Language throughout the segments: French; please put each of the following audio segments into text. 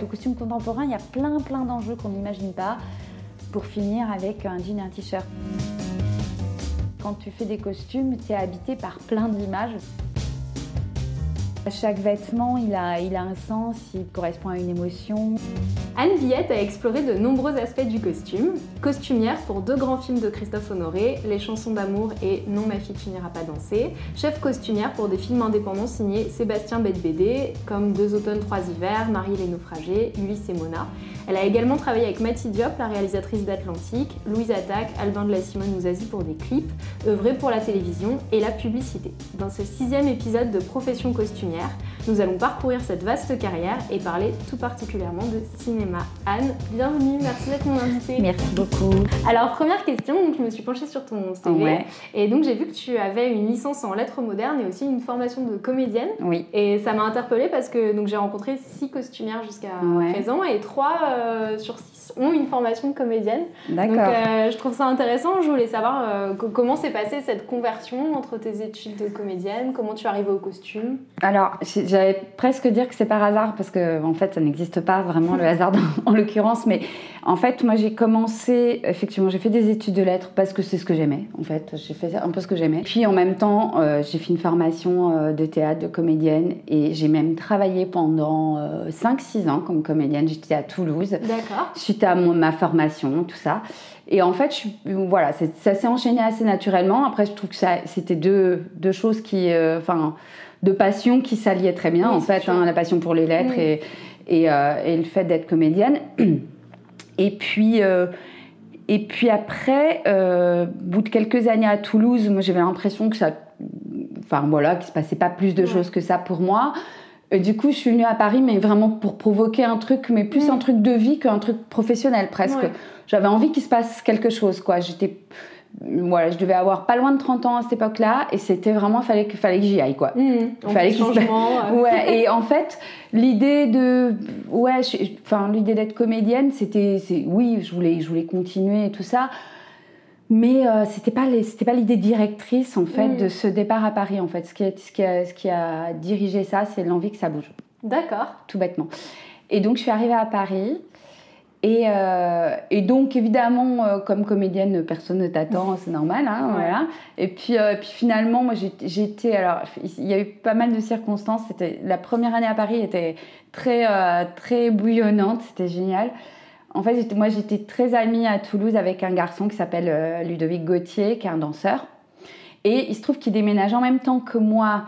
Le costume contemporain, il y a plein plein d'enjeux qu'on n'imagine pas pour finir avec un jean et un t-shirt. Quand tu fais des costumes, tu es habité par plein d'images. Chaque vêtement, il a, un sens, il correspond à une émotion. Anne Villette a exploré de nombreux aspects du costume. Costumière pour deux grands films de Christophe Honoré, Les chansons d'amour et Non ma fille tu n'iras pas danser. Chef costumière pour des films indépendants signés Sébastien Bette-Bédé, comme Deux automnes, trois hivers, Marie les naufragés, Ulysse et Mona. Elle a également travaillé avec Mathie Diop, la réalisatrice d'Atlantique, Louise Attaque, Albin de la Simone Ouzazi pour des clips, œuvré pour la télévision et la publicité. Dans ce sixième épisode de Profession costumière, nous allons parcourir cette vaste carrière et parler tout particulièrement de cinéma. Anne, bienvenue, merci d'être mon invitée. Merci beaucoup. Alors, première question, donc, je me suis penchée sur ton CV et donc j'ai vu que tu avais une licence en lettres modernes et aussi une formation de comédienne. Oui. Et ça m'a interpellée parce que donc j'ai rencontré six costumières jusqu'à présent et trois euh, sur six ont une formation de comédienne. D'accord. Donc euh, je trouve ça intéressant. Je voulais savoir euh, comment s'est passée cette conversion entre tes études de comédienne, comment tu es arrivée au costume? Alors, j'allais presque dire que c'est par hasard parce que en fait, ça n'existe pas vraiment le hasard en l'occurrence. Mais en fait, moi, j'ai commencé effectivement, j'ai fait des études de lettres parce que c'est ce que j'aimais. En fait, j'ai fait un peu ce que j'aimais. Puis en même temps, j'ai fait une formation de théâtre de comédienne et j'ai même travaillé pendant 5-6 ans comme comédienne. J'étais à Toulouse. Suite à ma formation, tout ça. Et en fait, je, voilà, ça s'est enchaîné assez naturellement. Après, je trouve que c'était deux, deux, choses qui, enfin, de passion qui s'alliaient très bien, en fait, hein, la passion pour les lettres et, et, euh, et, le fait d'être comédienne. Et puis, euh, et puis après, euh, au bout de quelques années à Toulouse, moi j'avais l'impression que ça, enfin voilà, qu'il se passait pas plus de choses que ça pour moi. Et du coup, je suis venue à Paris, mais vraiment pour provoquer un truc, mais plus un truc de vie qu'un truc professionnel presque. J'avais envie qu'il se passe quelque chose, quoi. J'étais, voilà, je devais avoir pas loin de 30 ans à cette époque-là, et c'était vraiment, fallait que, fallait que j'y aille, quoi. Mmh, fallait qu'il se... Ouais, et en fait, l'idée de, ouais, enfin, l'idée d'être comédienne, c'était, oui, je voulais, je voulais continuer et tout ça. Mais euh, c'était pas c'était pas l'idée directrice en fait de ce départ à Paris en fait. Ce qui a, ce qui a, ce qui a dirigé ça, c'est l'envie que ça bouge. D'accord. Tout bêtement. Et donc je suis arrivée à Paris. Et, euh, et donc évidemment, euh, comme comédienne, personne ne t'attend, c'est normal, hein, voilà. Et puis, euh, puis finalement, moi j'étais, alors il y a eu pas mal de circonstances. C'était la première année à Paris était très très bouillonnante, c'était génial. En fait, moi, j'étais très amie à Toulouse avec un garçon qui s'appelle euh, Ludovic Gauthier, qui est un danseur. Et il se trouve qu'il déménage en même temps que moi,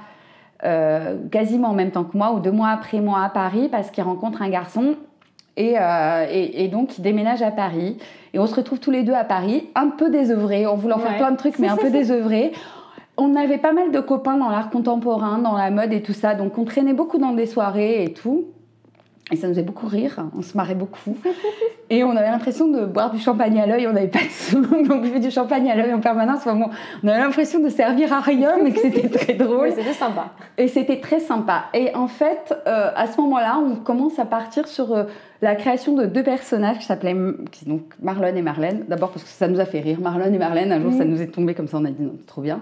euh, quasiment en même temps que moi, ou deux mois après moi à Paris, parce qu'il rencontre un garçon. Et, euh, et, et, donc, il déménage à Paris. Et on se retrouve tous les deux à Paris, un peu désœuvrés, en voulant ouais. faire plein de trucs, mais un peu désœuvrés. On avait pas mal de copains dans l'art contemporain, dans la mode et tout ça. Donc, on traînait beaucoup dans des soirées et tout. Et ça nous faisait beaucoup rire, on se marrait beaucoup. Et on avait l'impression de boire du champagne à l'œil, on n'avait pas de sous, donc on buvait du champagne à l'œil en permanence. Enfin, bon, on avait l'impression de servir à rien, mais que c'était très drôle. Oui, c'était sympa. Et c'était très sympa. Et en fait, euh, à ce moment-là, on commence à partir sur euh, la création de deux personnages qui s'appelaient donc Marlon et Marlène. D'abord parce que ça nous a fait rire. Marlon et Marlène, un jour, mmh. ça nous est tombé comme ça, on a dit non, trop bien.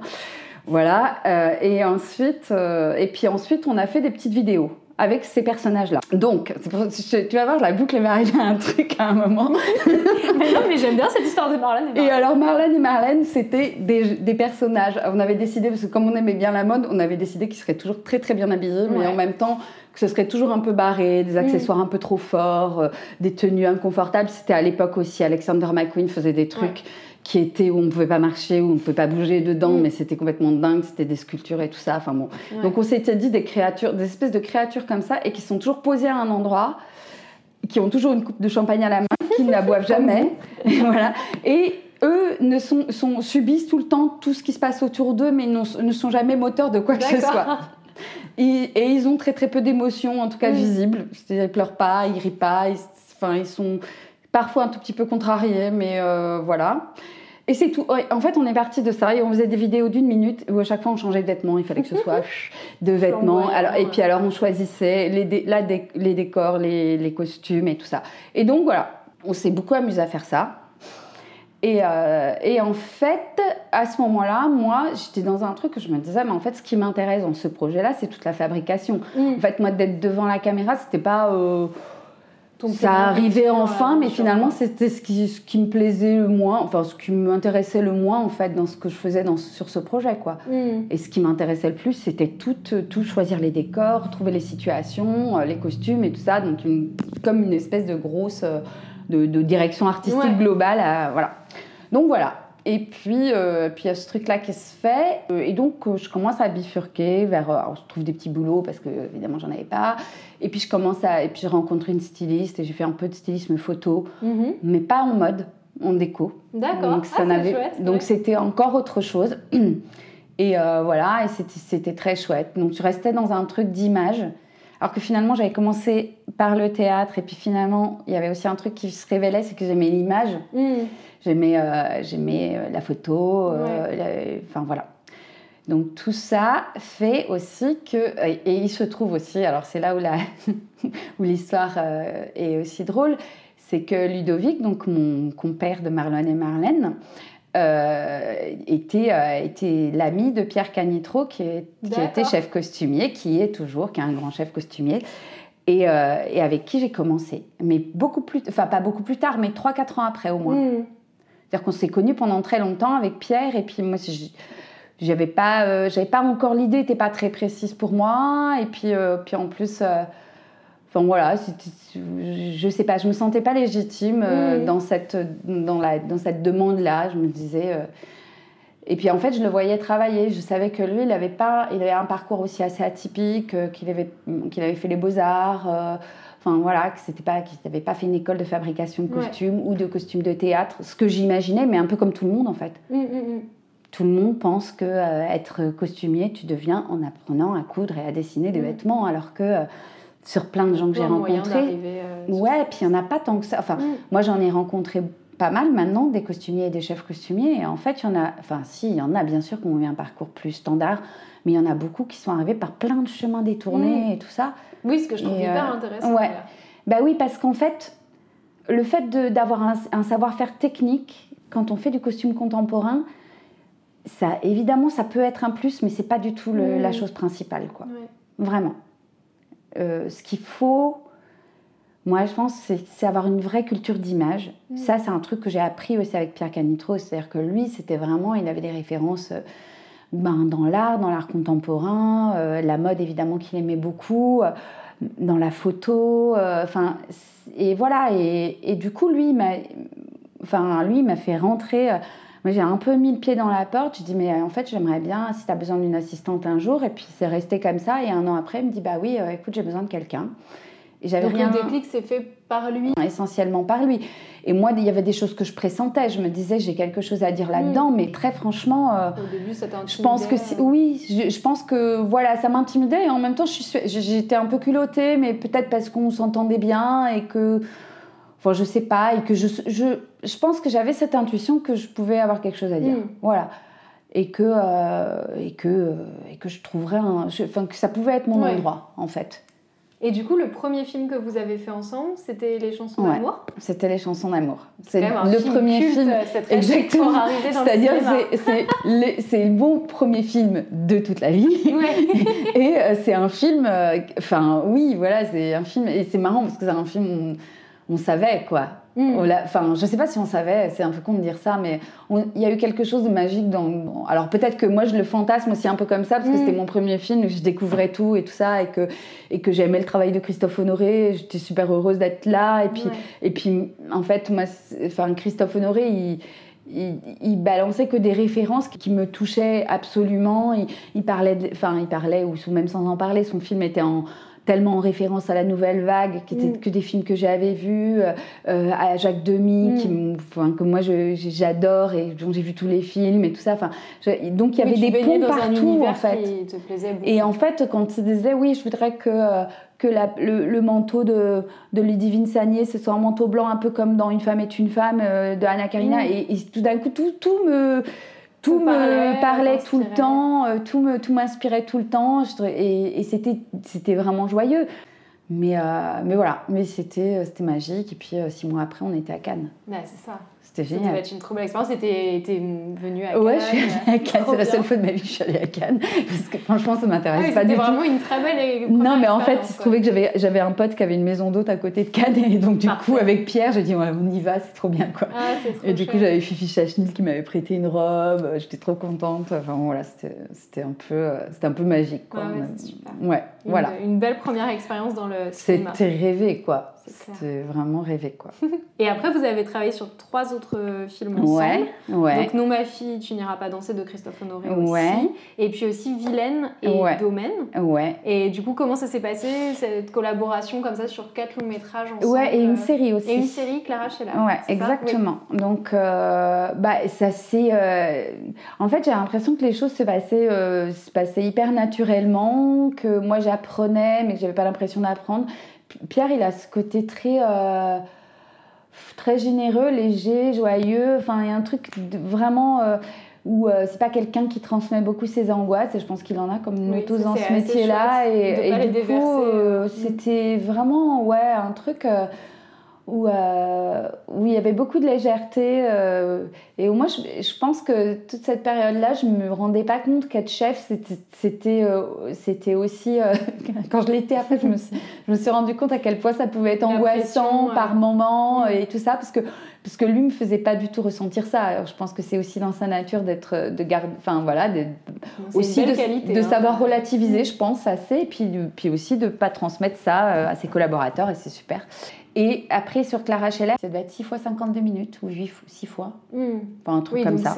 Voilà. Euh, et ensuite, et puis ensuite, on a fait des petites vidéos avec ces personnages-là. Donc, tu vas voir, la boucle m'est arrivée à un truc à un moment. mais non, mais j'aime bien cette histoire de Marlène et Marlène. Et alors, Marlène et Marlène, c'était des, des, personnages. On avait décidé, parce que comme on aimait bien la mode, on avait décidé qu'ils seraient toujours très très bien habillés, mais ouais. en même temps que ce serait toujours un peu barré, des accessoires mmh. un peu trop forts, euh, des tenues inconfortables. C'était à l'époque aussi, Alexander McQueen faisait des trucs. Ouais qui étaient où on ne pouvait pas marcher, où on ne pouvait pas bouger dedans, mmh. mais c'était complètement dingue, c'était des sculptures et tout ça. Enfin bon. Ouais. Donc on s'était dit des créatures, des espèces de créatures comme ça et qui sont toujours posées à un endroit, qui ont toujours une coupe de champagne à la main, qui ne la boivent jamais. et voilà. Et eux ne sont, sont, subissent tout le temps tout ce qui se passe autour d'eux, mais ne sont jamais moteurs de quoi que ce soit. Et, et, ils ont très très peu d'émotions, en tout cas mmh. visibles. Ils pleurent pas, ils rient pas, ils, enfin ils sont parfois un tout petit peu contrariés, mais euh, voilà. Et c'est tout. En fait, on est parti de ça et on faisait des vidéos d'une minute où à chaque fois on changeait de vêtements. Il fallait que ce soit de vêtements. Alors, et puis alors on choisissait les, dé la dé les décors, les, les, costumes et tout ça. Et donc voilà, on s'est beaucoup amusé à faire ça. Et, euh, et en fait, à ce moment-là, moi, j'étais dans un truc que je me disais, mais en fait, ce qui m'intéresse dans ce projet-là, c'est toute la fabrication. Mm. En fait, moi, d'être devant la caméra, c'était pas. Euh, ça arrivait enfin, mais finalement c'était ce qui, ce qui me plaisait le moins, enfin ce qui m'intéressait le moins en fait dans ce que je faisais dans, sur ce projet quoi. Hmm. Et ce qui m'intéressait le plus, c'était tout, tout choisir les décors, trouver les situations, euh, les costumes et tout ça, donc comme une espèce de grosse de, direction artistique globale, voilà. Donc voilà. Et puis, euh, puis il y a ce truc-là qui se fait. Euh, et donc, je commence à bifurquer vers. Alors, je trouve des petits boulots parce que, évidemment, j'en avais pas. Et puis, je commence à. Et puis, j'ai rencontré une styliste et j'ai fait un peu de stylisme photo, mhm. mais pas en mode, en déco. D'accord. Donc, ça ah, Donc, c'était encore autre chose. Et euh, voilà, et c'était très chouette. Donc, je restais dans un truc d'image. Alors que finalement, j'avais commencé par le théâtre. Et puis, finalement, il y avait aussi un truc qui se révélait c'est que j'aimais l'image. Mhm. J'aimais euh, euh, la photo, euh, enfin voilà. Donc tout ça fait aussi que, et il se trouve aussi, alors c'est là où l'histoire est aussi drôle, c'est que Ludovic, donc mon compère de Marlon et Marlène, était, était l'ami de Pierre Canitro, qui, qui était chef costumier, qui est toujours, qui est un grand chef costumier. Et, et avec qui j'ai commencé. Mais beaucoup plus, enfin pas beaucoup plus tard, mais 3-4 ans après au moins. Hmm. C'est-à-dire qu'on s'est connus pendant très longtemps avec Pierre, et puis moi, j'avais pas, euh, j'avais pas encore l'idée, n'était pas très précise pour moi, et puis, euh, puis en plus, euh, enfin voilà, je sais pas, je me sentais pas légitime dans cette, dans la, dans cette demande-là. Je me disais. et puis en fait, je le voyais travailler. Je savais que lui, il avait pas, il avait un parcours aussi assez atypique, qu'il avait, qu'il avait fait les beaux arts. Enfin voilà, que c'était pas, qu'il n'avait pas fait une école de fabrication de costumes ou de costumes de théâtre, ce que j'imaginais, mais un peu comme tout le monde en fait. Mm, mm, mm. Tout le monde pense que euh, être costumier, tu deviens en apprenant à coudre et à dessiner des vêtements, alors que euh, sur plein de gens que j'ai rencontrés, euh, ouais, puis il y en a pas tant que ça. Enfin, moi j'en ai rencontré pas mal maintenant des costumiers et des chefs costumiers. Et en fait, il y en a, enfin, si, il y en a bien sûr qui ont eu un parcours plus standard, mais il y en a beaucoup qui sont arrivés par plein de chemins détournés et tout ça. Oui, ce que je trouve hyper euh, intéressant. Ouais. Bah oui, parce qu'en fait, le fait d'avoir un, savoir-faire technique quand on fait du costume contemporain, ça, évidemment, ça peut être un plus, mais c'est pas du tout la chose principale, quoi. Vraiment. Euh, ce qu'il faut, moi, je pense, c'est avoir une vraie culture d'image. Ça, c'est un truc que j'ai appris aussi avec Pierre Canitro. C'est-à-dire que lui, c'était vraiment, il avait des références euh, ben, dans l'art, dans l'art contemporain, euh, la mode évidemment qu'il aimait beaucoup, euh, dans la photo, enfin et voilà et, du coup lui m'a, enfin lui m'a fait rentrer. Moi j'ai un peu mis le pied dans la porte. Je dis mais en fait j'aimerais bien si tu as besoin d'une assistante un jour et puis c'est resté comme ça et un an après il me dit bah oui écoute j'ai besoin de quelqu'un. Donc rien... le déclic s'est fait par lui? Essentiellement par lui. Et moi, il y avait des choses que je pressentais. Je me disais, j'ai quelque chose à dire là-dedans, hmm. mais très franchement, euh, au début, ça Je pense que oui, je, pense que voilà, ça m'intimidait. Et en même temps, j'étais un peu culottée, mais peut-être parce qu'on s'entendait bien et que, enfin, je sais pas, et que je, je, je pense que j'avais cette intuition que je pouvais avoir quelque chose à dire. Hmm. Voilà et que, euh, et, que, et que je trouverais un, enfin, que ça pouvait être mon endroit en fait. Et du coup, le premier film que vous avez fait ensemble, c'était Les chansons d'amour? C'était Les chansons d'amour. C'est le premier film. Cette exactement. C'est-à-dire, c'est le bon premier film de toute la vie. et euh, c'est un film. Euh, enfin, oui, voilà, c'est un film. Et c'est marrant parce que c'est un film. On savait, quoi. Mm. Enfin, je sais pas si on savait, c'est un peu con de dire ça, mais il y a eu quelque chose de magique dans. Alors peut-être que moi je le fantasme aussi un peu comme ça, parce que c'était mm. mon premier film, où je découvrais tout et tout ça, et que, et que j'aimais le travail de Christophe Honoré, j'étais super heureuse d'être là. Et puis, et puis en fait, moi, enfin, Christophe Honoré, il. Il, balançait que des références qui me touchaient absolument. Il, parlait, enfin, il parlait, ou même sans en parler, son film était en, tellement en référence à la nouvelle vague, qui étaient mm. que des films que j'avais vus, euh, euh, à Jacques Demy, qui, mm. enfin, que moi j'adore et dont j'ai vu tous les films et tout ça. Enfin, donc il y avait des ponts partout en fait. et en fait, quand tu disais oui, je voudrais que euh, que le, manteau de, de Ludivine Sagné, ce soit un manteau blanc un peu comme dans Une femme est une femme de Anna Karina, mm. et, et, tout d'un coup tout, tout me tout me parlait, tout le temps, euh, tout me tout m'inspirait tout le temps, et, c'était c'était vraiment joyeux. Mais, euh, mais voilà, mais c'était c'était magique. Et puis euh, six mois après, on était à Cannes. c'est ça. C'était génial. Ça devait être une trop belle expérience. T'es venue à Cannes Ouais, je suis allée à Cannes. C'est la seule fois de ma vie que je suis allée à Cannes. Parce que franchement, ça m'intéresse ah pas du tout. C'était vraiment une très belle Non, mais en fait, il se trouvait que j'avais un pote qui avait une maison d'hôte à côté de Cannes. Et donc, du coup, avec Pierre, j'ai dit, ouais, on y va, c'est trop bien. Quoi. Ah, et du coup, j'avais Fifi Chachnil qui m'avait prêté une robe. J'étais trop contente. Enfin, voilà, c'était un, peu, un peu magique. Quoi. Ah ouais, super. Ouais, voilà. Une belle première expérience dans le cinéma. C'était rêvé, quoi. C'était vraiment rêvé, quoi. et après, vous avez travaillé sur trois autres films ensemble. Ouais, ouais. Donc, Non, ma fille, tu n'iras pas danser de Christophe Honoré ouais. aussi. Et puis aussi Vilaine et Domaine. Ouais. Et du coup, comment ça s'est passé, cette collaboration comme ça sur quatre longs métrages ensemble Ouais, et une série aussi. Et une série, Clara Sheila. Ouais, exactement. Donc, euh, bah, ça. Euh, en fait, j'ai l'impression que les choses se passaient, euh, se passaient hyper naturellement, que moi j'apprenais, mais que j'avais pas l'impression d'apprendre. Pierre, il a ce côté très très généreux, léger, joyeux. Enfin, il y a un truc vraiment euh, où euh, c'est pas quelqu'un qui transmet beaucoup ses angoisses. Et je pense qu'il en a comme nous tous dans ce métier-là. Et, et du coup, euh, c'était vraiment ouais un truc où, euh, où il y avait beaucoup de légèreté. Euh, et où moi, je, je, pense que toute cette période-là, je ne me rendais pas compte qu'être chef, c'était euh, aussi. quand je l'étais après, je me, suis, je me suis rendu compte à quel point ça pouvait être angoissant par moments et tout ça, parce que, parce que lui ne me faisait pas du tout ressentir ça. Alors, je pense que c'est aussi dans sa nature d'être. de garder. Enfin, voilà, de, aussi de, de hein. savoir relativiser, je pense, assez, et puis, puis aussi de ne pas transmettre ça à ses collaborateurs, et c'est super. Et après, sur Clara Scheller, ça doit être 6 fois 52 minutes, ou 8, 6 fois. Hmm. Enfin, un truc comme ça.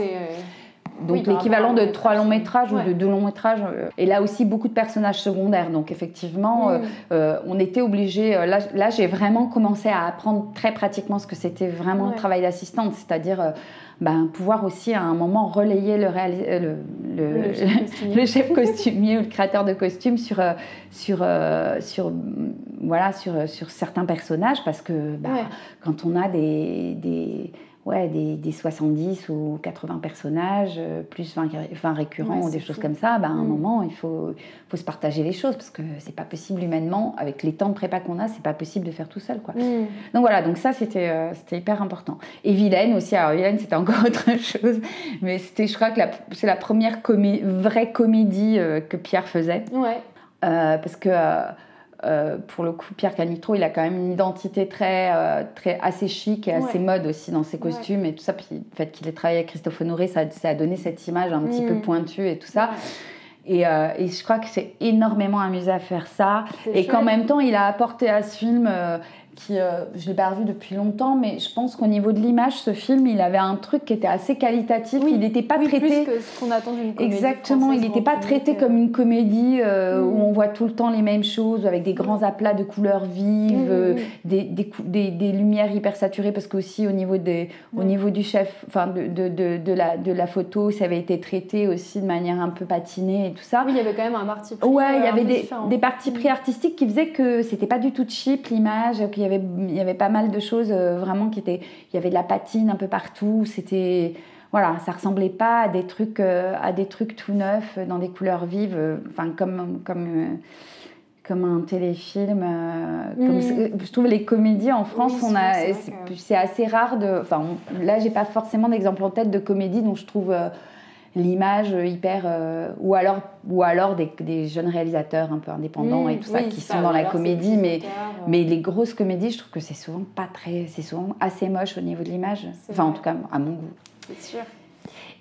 Euh, donc l'équivalent de trois longs métrages ou de deux longs métrages. Euh, et là aussi beaucoup de personnages secondaires. Donc effectivement, hmm. euh, on était obligé. là, là j'ai vraiment commencé à apprendre très pratiquement ce que c'était vraiment le travail d'assistante, c'est-à-dire ben, pouvoir aussi à un moment relayer le, le, le, chef costumier ou le créateur de costumes sur, sur, sur voilà, sur, sur certains personnages, parce que bah, quand on a des, des, ouais, des, des, 70 ou 80 personnages, euh, plus 20, récurrents ou des choses comme ça, bah, à un mm. moment, il faut, faut se partager les choses, parce que c'est pas possible humainement, avec les temps de prépa qu'on a, c'est pas possible de faire tout seul. Quoi. Mm. Donc voilà, donc ça, c'était euh, c'était hyper important. Et Vilaine aussi, alors Vilaine, c'était encore autre chose, mais c'était, je crois que c'est la première vraie comédie euh, que Pierre faisait. Ouais. parce que euh, pour le coup, Pierre Canitro, il a quand même une identité très, euh, très assez chic et assez mode aussi dans ses costumes et tout ça. Puis le fait qu'il ait travaillé avec Christophe Honoré, ça, ça, a donné cette image un petit peu mm. pointue et tout ça. Et, euh, et, je crois que c'est énormément amusé à faire ça. Et qu'en même temps, il a apporté à ce film qui, euh, je l'ai pas revu depuis longtemps, mais je pense qu'au niveau de l'image, ce film, il avait un truc qui était assez qualitatif. il n'était pas traité. Plus que ce qu'on attend d'une comédie. Exactement, il n'était pas traité comme une comédie euh, où mm. on voit tout le temps les mêmes choses, avec des grands aplats de couleurs vives, mm. euh, des, des, des, lumières hyper saturées, parce qu'aussi au niveau des, au niveau du chef, enfin de, de, de, de, la, de la photo, ça avait été traité aussi de manière un peu patinée et tout ça. Oui, il y avait quand même un parti pris. Ouais, il y avait des, des partis pris mm. artistiques qui faisaient que c'était pas du tout cheap l'image, qu'il y avait il y avait pas mal de choses euh, vraiment qui étaient. Il y avait de la patine un peu partout. C'était. Voilà, ça ressemblait pas à des trucs, euh, à des trucs tout neufs dans des couleurs vives, euh, enfin comme comme comme un téléfilm. Comme, mm. je trouve les comédies en France, on a, c'est assez rare de. Enfin, là, j'ai pas forcément d'exemple en tête de comédie dont je trouve l'image hyper euh, ou alors ou alors des, des, jeunes réalisateurs un peu indépendants et tout ça qui sont dans la comédie mais mais les grosses comédies je trouve que c'est souvent pas très c'est souvent assez moche au niveau de l'image. Enfin en tout cas à mon goût. C'est sûr.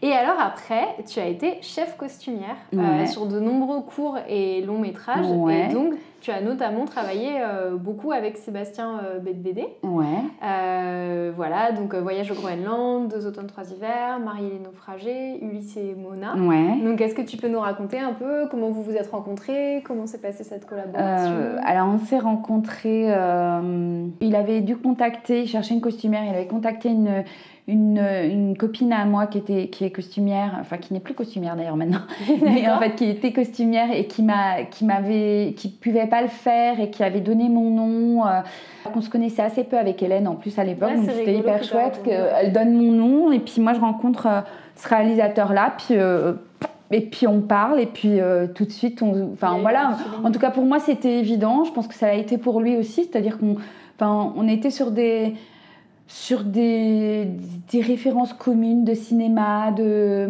Et alors après, tu as été chef costumière euh, sur de nombreux courts et longs métrages. Et donc, tu as notamment travaillé euh, beaucoup avec Sébastien euh, BD. Ouais. Euh, voilà, donc Voyage au Groenland, Deux automnes, trois hivers, Marie les naufragés, Ulysse et Mona. Ouais. Donc, est-ce que tu peux nous raconter un peu comment vous vous êtes rencontrés Comment s'est passée cette collaboration? Alors, on s'est rencontrés. il avait dû contacter, chercher une costumière, il avait contacté une une, une, copine à moi qui, était, qui est costumière, enfin qui n'est plus costumière d'ailleurs maintenant, mais en fait qui était costumière et qui m'a, qui m'avait, qui pouvait pas le faire et qui avait donné mon nom. Euh, on se connaissait assez peu avec Hélène en plus à l'époque, donc c'était hyper chouette qu'elle donne mon nom et puis moi je rencontre euh, ce réalisateur là, puis euh, et puis on parle et puis tout de suite on, enfin voilà. En tout cas pour moi c'était évident. Je pense que ça a été pour lui aussi, c'est-à-dire qu'on, enfin on était sur des sur des, des, références communes de cinéma, de...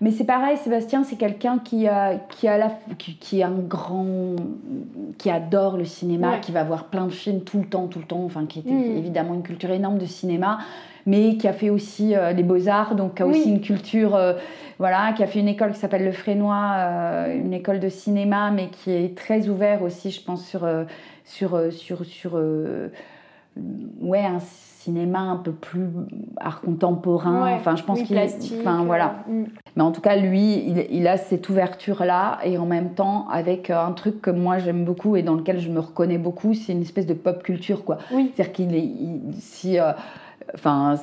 Mais c'est pareil, Sébastien, c'est quelqu'un qui a, qui a la, qui, un grand, qui adore le cinéma, qui va voir plein de films tout le temps, tout le temps, enfin qui était mm. évidemment une culture énorme de cinéma, mais qui a fait aussi euh, les beaux arts, donc qui a aussi une culture, euh, voilà, qui a fait une école qui s'appelle le Frénois, euh, une école de cinéma, mais qui est très ouvert aussi, je pense, sur, sur, sur, sur, ouais, un cinéma un peu plus art contemporain. enfin, je pense qu'il Enfin, voilà. Mm. Mais en tout cas, lui, il, a cette ouverture-là et en même temps, avec un truc que moi j'aime beaucoup et dans lequel je me reconnais beaucoup, c'est une espèce de pop culture, quoi. C'est-à-dire qu'il est. si. Enfin,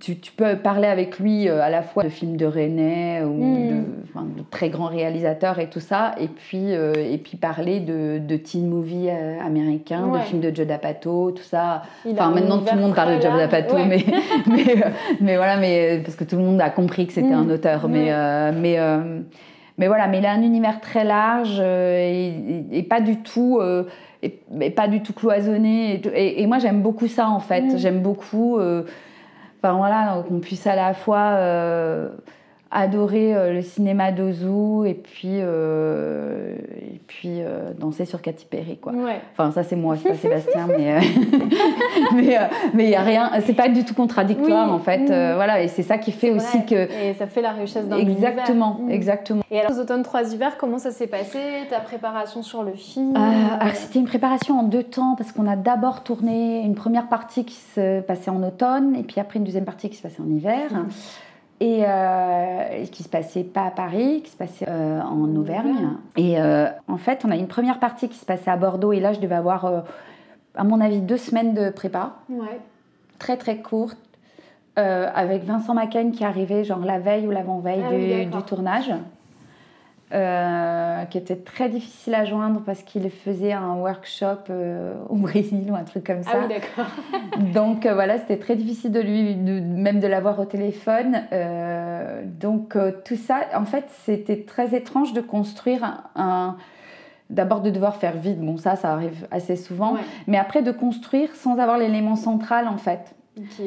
tu, peux parler avec lui euh, à la fois de films de René ou hmm. de, très grands réalisateurs et tout ça, et puis, euh, et puis parler de, de teen movie euh, américains, de films de Joe D'Apato, tout ça. enfin, maintenant tout le monde parle de Joe D'Apato, mais, mais, voilà, mais, parce que tout le monde a compris que c'était hmm. un auteur. Mais, mais, mais voilà, mais il a un univers très large et, pas du tout et, pas du tout cloisonné. Et, moi, j'aime beaucoup ça, en fait. Mm. J'aime beaucoup, euh, enfin voilà, qu'on puisse à la fois euh, adorer euh, le cinéma d'Ozu et puis, euh, et puis euh, danser sur Katy Perry. Quoi. Enfin, ça, c'est moi, c'est pas Sébastien, mais mais il n'y a rien, c'est pas du tout contradictoire en fait. voilà, et c'est ça qui fait aussi que. Et ça fait la richesse d'un Exactement, mm. exactement. Et alors, aux automnes trois hivers, comment ça s'est passé Ta préparation sur le film? C'était une préparation en deux temps parce qu'on a d'abord tourné une première partie qui se passait en automne et puis après une deuxième partie qui se passait en hiver. Mm et euh, qui se passait pas à Paris, qui se passait euh, en Auvergne. Et euh, en fait, on a une première partie qui se passait à Bordeaux, et là, je devais avoir, euh, à mon avis, deux semaines de prépa. Ouais. Très, très courte. avec Vincent Macaigne qui arrivait genre la veille ou l'avant-veille ah du, tournage. Euh, qui était très difficile à joindre parce qu'il faisait un workshop euh, au Brésil ou un truc comme ça. Ah oui, d'accord. donc euh, voilà, c'était très difficile de lui, même de l'avoir au téléphone. donc tout ça, en fait, c'était très étrange de construire un, d'abord de devoir faire vide, bon ça, ça arrive assez souvent, mais après de construire sans avoir l'élément central en fait.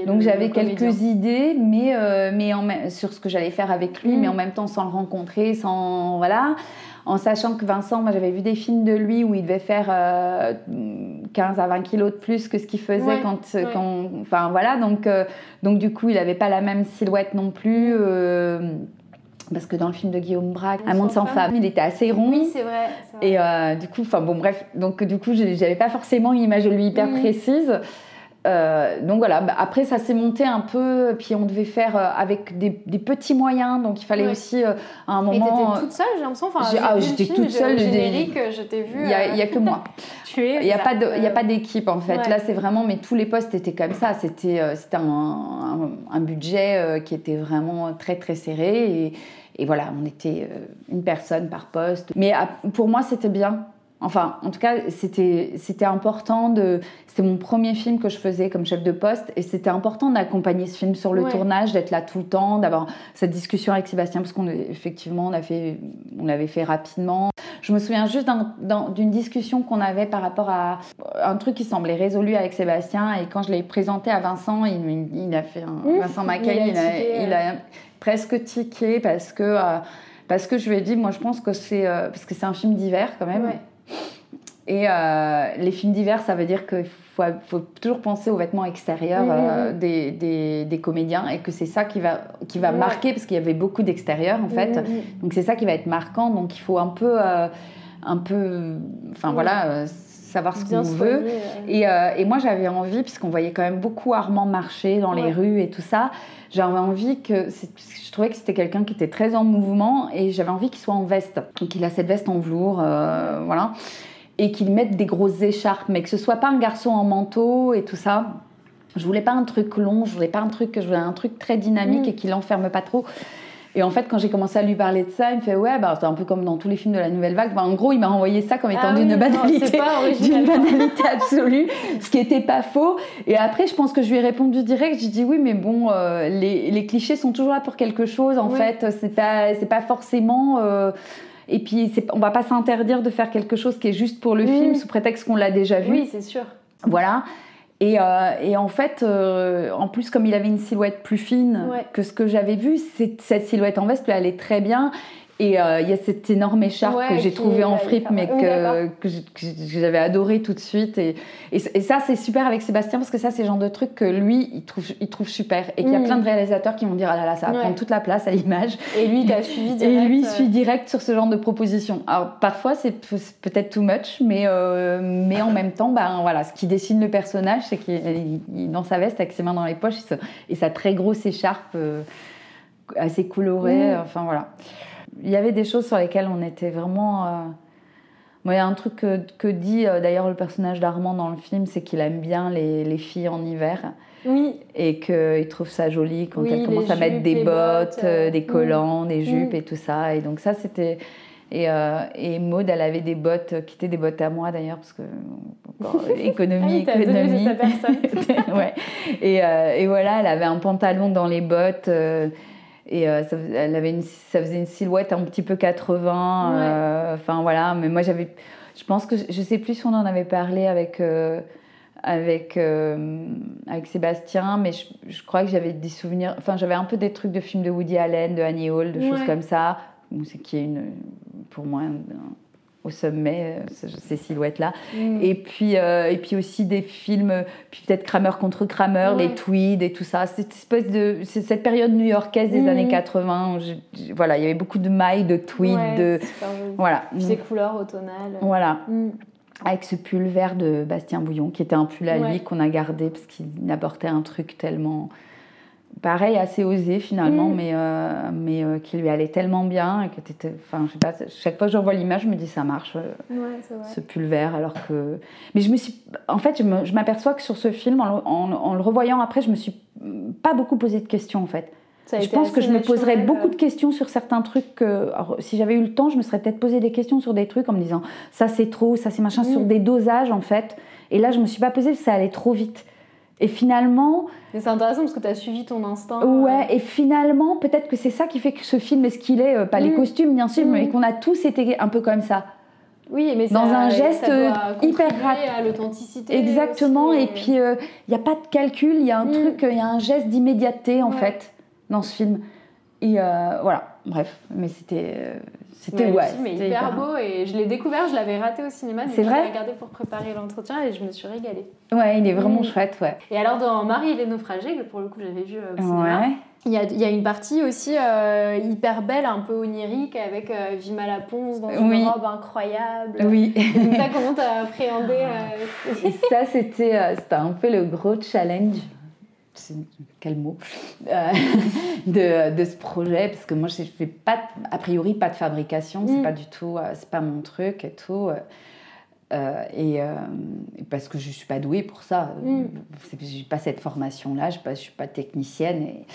Donc j'avais quelques idées, mais, euh, mais en, sur ce que j'allais faire avec lui, mais mm. en même temps sans le rencontrer, sans voilà, en sachant que Vincent, moi j'avais vu des films de lui où il devait faire 15 euh, à 20 kilos de plus que ce qu'il faisait quand, quand, enfin voilà, donc euh, donc du coup il n'avait pas la même silhouette non plus. parce que dans le film de Guillaume Braque, Un monde sans femme, il était assez rond. Oui, c'est vrai, Et du coup, enfin bon, bref, donc du coup, j'avais pas forcément une image de lui hyper mm. précise. Euh, donc voilà, bah, après ça s'est monté un peu, puis on devait faire euh, avec des, petits moyens, donc il fallait aussi euh, à un moment. Mais toute seule, j'ai l'impression. Enfin, ah, j'étais toute seule. Le générique, je t'ai vu. Il n'y a, que moi. tu es. Il n'y a, pas a pas d'équipe en fait. Là, c'est vraiment, mais tous les postes étaient comme ça. C'était c'était un, un, budget qui était vraiment très très serré et, et voilà, on était une personne par poste. Mais pour moi, c'était bien Enfin, en tout cas, c'était important de. C'était mon premier film que je faisais comme chef de poste et c'était important d'accompagner ce film sur le tournage, d'être là tout le temps, d'avoir cette discussion avec Sébastien parce qu'on effectivement on a fait, on l'avait fait rapidement. Je me souviens juste d'une discussion qu'on avait par rapport à un truc qui semblait résolu avec Sébastien et quand je l'ai présenté à Vincent, il, a fait un, Vincent Mackay, il, a, presque tiqué parce que euh, parce que je lui ai dit, moi je pense que c'est euh, parce que c'est un film d'hiver quand même. Et euh, les films d'hiver, ça veut dire qu'il faut, faut, toujours penser aux vêtements extérieurs euh, des, des, des, comédiens et que c'est ça qui va, qui va marquer, parce qu'il y avait beaucoup d'extérieur en fait. Donc c'est ça qui va être marquant. Donc il faut un peu, euh, un peu enfin voilà, savoir ce qu'on veut. Et, et, moi j'avais envie, puisqu'on voyait quand même beaucoup Armand marcher dans les rues et tout ça, j'avais envie que. Je trouvais que c'était quelqu'un qui était très en mouvement et j'avais envie qu'il soit en veste. Qu'il a cette veste en velours, voilà et qu'il mette des grosses écharpes, mais que ce soit pas un garçon en manteau et tout ça. Je voulais pas un truc long, je voulais pas un truc, je voulais un truc très dynamique mm. et qui l'enferme pas trop. Et en fait, quand j'ai commencé à lui parler de ça, il me fait ouais, bah, c'est un peu comme dans tous les films de la nouvelle vague. en gros, il m'a envoyé ça comme étant ah d'une banalité, d'une banalité absolue, ce qui était pas faux. Et après, je pense que je lui ai répondu direct. J'ai dit oui, mais bon, euh, les, les, clichés sont toujours là pour quelque chose. En fait, c'est pas, c'est pas forcément. Euh, et puis, on va pas s'interdire de faire quelque chose qui est juste pour le film sous prétexte qu'on l'a déjà vu. Oui, c'est sûr. Voilà. Et, et, en fait, en plus, comme il avait une silhouette plus fine que ce que j'avais vu, cette silhouette en veste lui allait très bien. Et euh, il y a cette énorme écharpe que j'ai trouvée en fripe, mais que, que j'avais adoré tout de suite. Et, et, ça, c'est super avec Sébastien, parce que ça, c'est le genre de truc que lui, il trouve, il trouve super. Et qu'il y a mm. plein de réalisateurs qui vont dire Ah là là, ça va prendre toute la place à l'image. Et lui, t'as suivi direct. Et lui, suit direct sur ce genre de proposition. Alors, parfois, c'est peut-être too much, mais, euh, mais en même temps, ben, voilà, ce qui dessine le personnage, c'est qu'il est dans sa veste avec ses mains dans les poches et, sa très grosse écharpe euh, assez colorée. Mm. Enfin, voilà il y avait des choses sur lesquelles on était vraiment. Euh, il y a un truc que, dit euh, d'ailleurs le personnage d'Armand dans le film, c'est qu'il aime bien les, les, filles en hiver. Oui. Et qu'il trouve ça joli quand elles commencent à mettre des bottes, euh, des collants, des jupes et tout ça. Et donc, ça, c'était. Et, et Maud, elle avait des bottes qui étaient des bottes à moi d'ailleurs, parce que économie, ah économie. personne. ouais. Et, et, voilà, elle avait un pantalon dans les bottes. Et euh, ça, elle avait une, ça faisait une silhouette un petit peu 80. Euh, enfin voilà, mais moi j'avais. Je pense que. Je sais plus si on en avait parlé avec. Euh, avec, avec Sébastien, mais je, je crois que j'avais des souvenirs. Enfin, j'avais un peu des trucs de films de Woody Allen, de Annie Hall, de choses comme ça. C'est qui est une, pour moi au sommet, euh, ces silhouettes-là. Mm. Et, puis, euh, et puis aussi des films, puis peut-être Kramer contre Kramer, les tweeds et tout ça. Cette espèce de, c'est cette période new-yorkaise des mm. années 80. voilà, il y avait beaucoup de mailles, de tweeds, de voilà. ces couleurs automnales. Voilà. Mm. Avec ce pull vert de Bastien Bouillon, qui était un pull à lui qu'on a gardé parce qu'il apportait un truc tellement pareil, assez osé finalement, mm. mais, euh, mais euh, qui lui allait tellement bien. Et que enfin, je sais pas, chaque fois que je revois l'image, je me dis ça marche, euh, ce pull vert. Alors que. Mais je me suis. En fait, je m'aperçois que sur ce film, en, le revoyant après, je me suis pas beaucoup posé de questions en fait. je pense que je me poserais beaucoup de questions sur certains trucs. Que, si j'avais eu le temps, je me serais peut-être posé des questions sur des trucs en me disant ça c'est trop, ça c'est machin, sur mm. des dosages en fait. Et là, je me suis pas posé, ça allait trop vite. Et finalement. c'est intéressant parce que tu as suivi ton instinct. Ouais, euh. et finalement, peut-être que c'est ça qui fait que ce film est ce qu'il est, euh, pas les mm. costumes bien sûr, mais mm. qu'on a tous été un peu comme ça. Oui, mais dans un geste hyper rapide. à l'authenticité. Exactement, et puis il euh, n'y a pas de calcul, il y a un mm. truc, il y a un geste d'immédiateté en fait dans ce film. Et voilà, bref, mais c'était c'était ouais, mais hyper, beau et je l'ai découvert, je l'avais raté au cinéma, c'est vrai. Je l'ai regardé pour préparer l'entretien et je me suis régalée. Ouais, il est vraiment mm. chouette, ouais. Et alors dans Marie et les naufragés, que pour le coup j'avais vu euh, au cinéma, il, y a, il y a, une partie aussi euh, hyper belle, un peu onirique, avec euh, Vima Laponce dans une robe incroyable. Oui. Donc ça, comment t'as appréhendé Ça, c'était un peu le gros challenge quel mot, euh, de, de, ce projet, parce que moi je fais pas, a priori pas de fabrication, c'est mm. pas du tout, euh, c'est pas mon truc et tout. Euh, et, parce que je suis pas douée pour ça, mm. j'ai pas cette formation-là, je, ne suis pas technicienne et,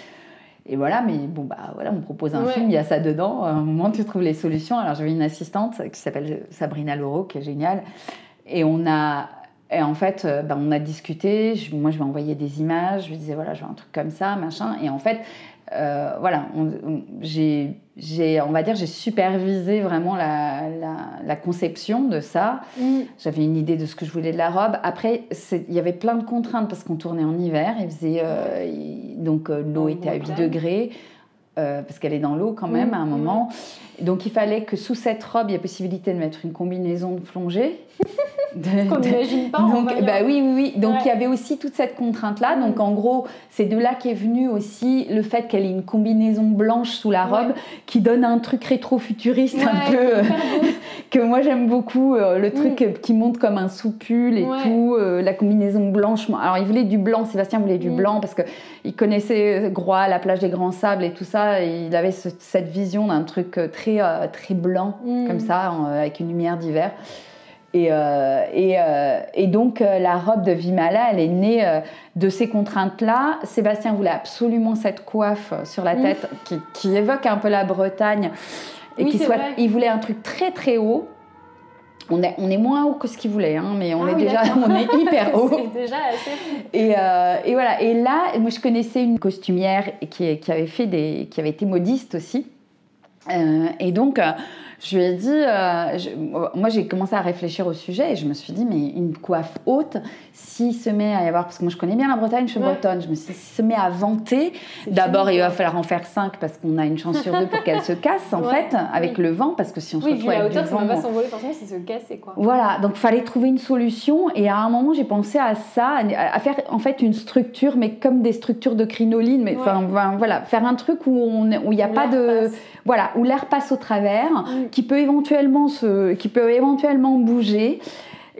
et, voilà, mais bon bah voilà, on propose un film, il y a ça dedans, à un moment tu trouves les solutions. Alors j'avais une assistante qui s'appelle Sabrina Laureau, qui est géniale, et on a et en fait, euh, ben, on a discuté. moi, je lui ai envoyé des images. Je lui disais, voilà, je veux un truc comme ça, machin. Et en fait, euh, voilà, j'ai, on va dire, j'ai supervisé vraiment la, la, conception de ça. Mm. J'avais une idée de ce que je voulais de la robe. Après, il y avait plein de contraintes parce qu'on tournait en hiver. Il faisait, euh, donc l'eau était à 8 degrés. Parce qu'elle est dans l'eau quand même à un moment. Donc il fallait que sous cette robe, il y ait possibilité de mettre une combinaison de plongée. Qu'on n'imagine pas. Donc, bah oui, oui, oui. Donc il y avait aussi toute cette contrainte-là. Donc mm. en gros, c'est de là qu'est venu aussi le fait qu'elle ait une combinaison blanche sous la robe qui donne un truc rétro-futuriste un peu euh, que moi j'aime beaucoup. Euh, le truc qui monte comme un soupule et tout, euh, la combinaison blanche. Alors il voulait du blanc. Sébastien voulait du mm. blanc parce que il connaissait Groix, la plage des Grands Sables et tout ça. Il avait cette vision d'un truc très très blanc comme ça, avec une lumière d'hiver. Et, euh, euh, et, donc, euh, la robe de Vimala, elle est née de ces contraintes-là. Sébastien voulait absolument cette coiffe sur la tête qui, évoque un peu la Bretagne. Et qui soit, il voulait un truc très très haut. On est, on est moins haut que ce qu'il voulait, hein, mais on ah est déjà on est hyper haut. C'est déjà assez Et, et, voilà. Et là, moi, je connaissais une costumière qui, qui avait fait des, qui avait été modiste aussi. et donc, Je lui ai dit, euh, moi j'ai commencé à réfléchir au sujet et je me suis dit, mais une coiffe haute, s'il se met à y avoir, parce que moi je connais bien la Bretagne, je suis bretonne, je me suis dit, s'il se met à vanter, d'abord il va falloir en faire 5 parce qu'on a une chance sur deux pour qu'elle se casse en fait, avec le vent, parce que si on se oui, retrouve la avec hauteur, du ça va vent, pas s'envoler forcément si se casser quoi. voilà, donc fallait trouver une solution et à un moment j'ai pensé à ça, à faire en fait une structure, mais comme des structures de crinoline, mais enfin voilà, faire un truc où il n'y a Où pas de passe. voilà où l'air passe au travers, Mm. qui peut éventuellement se, qui peut éventuellement bouger.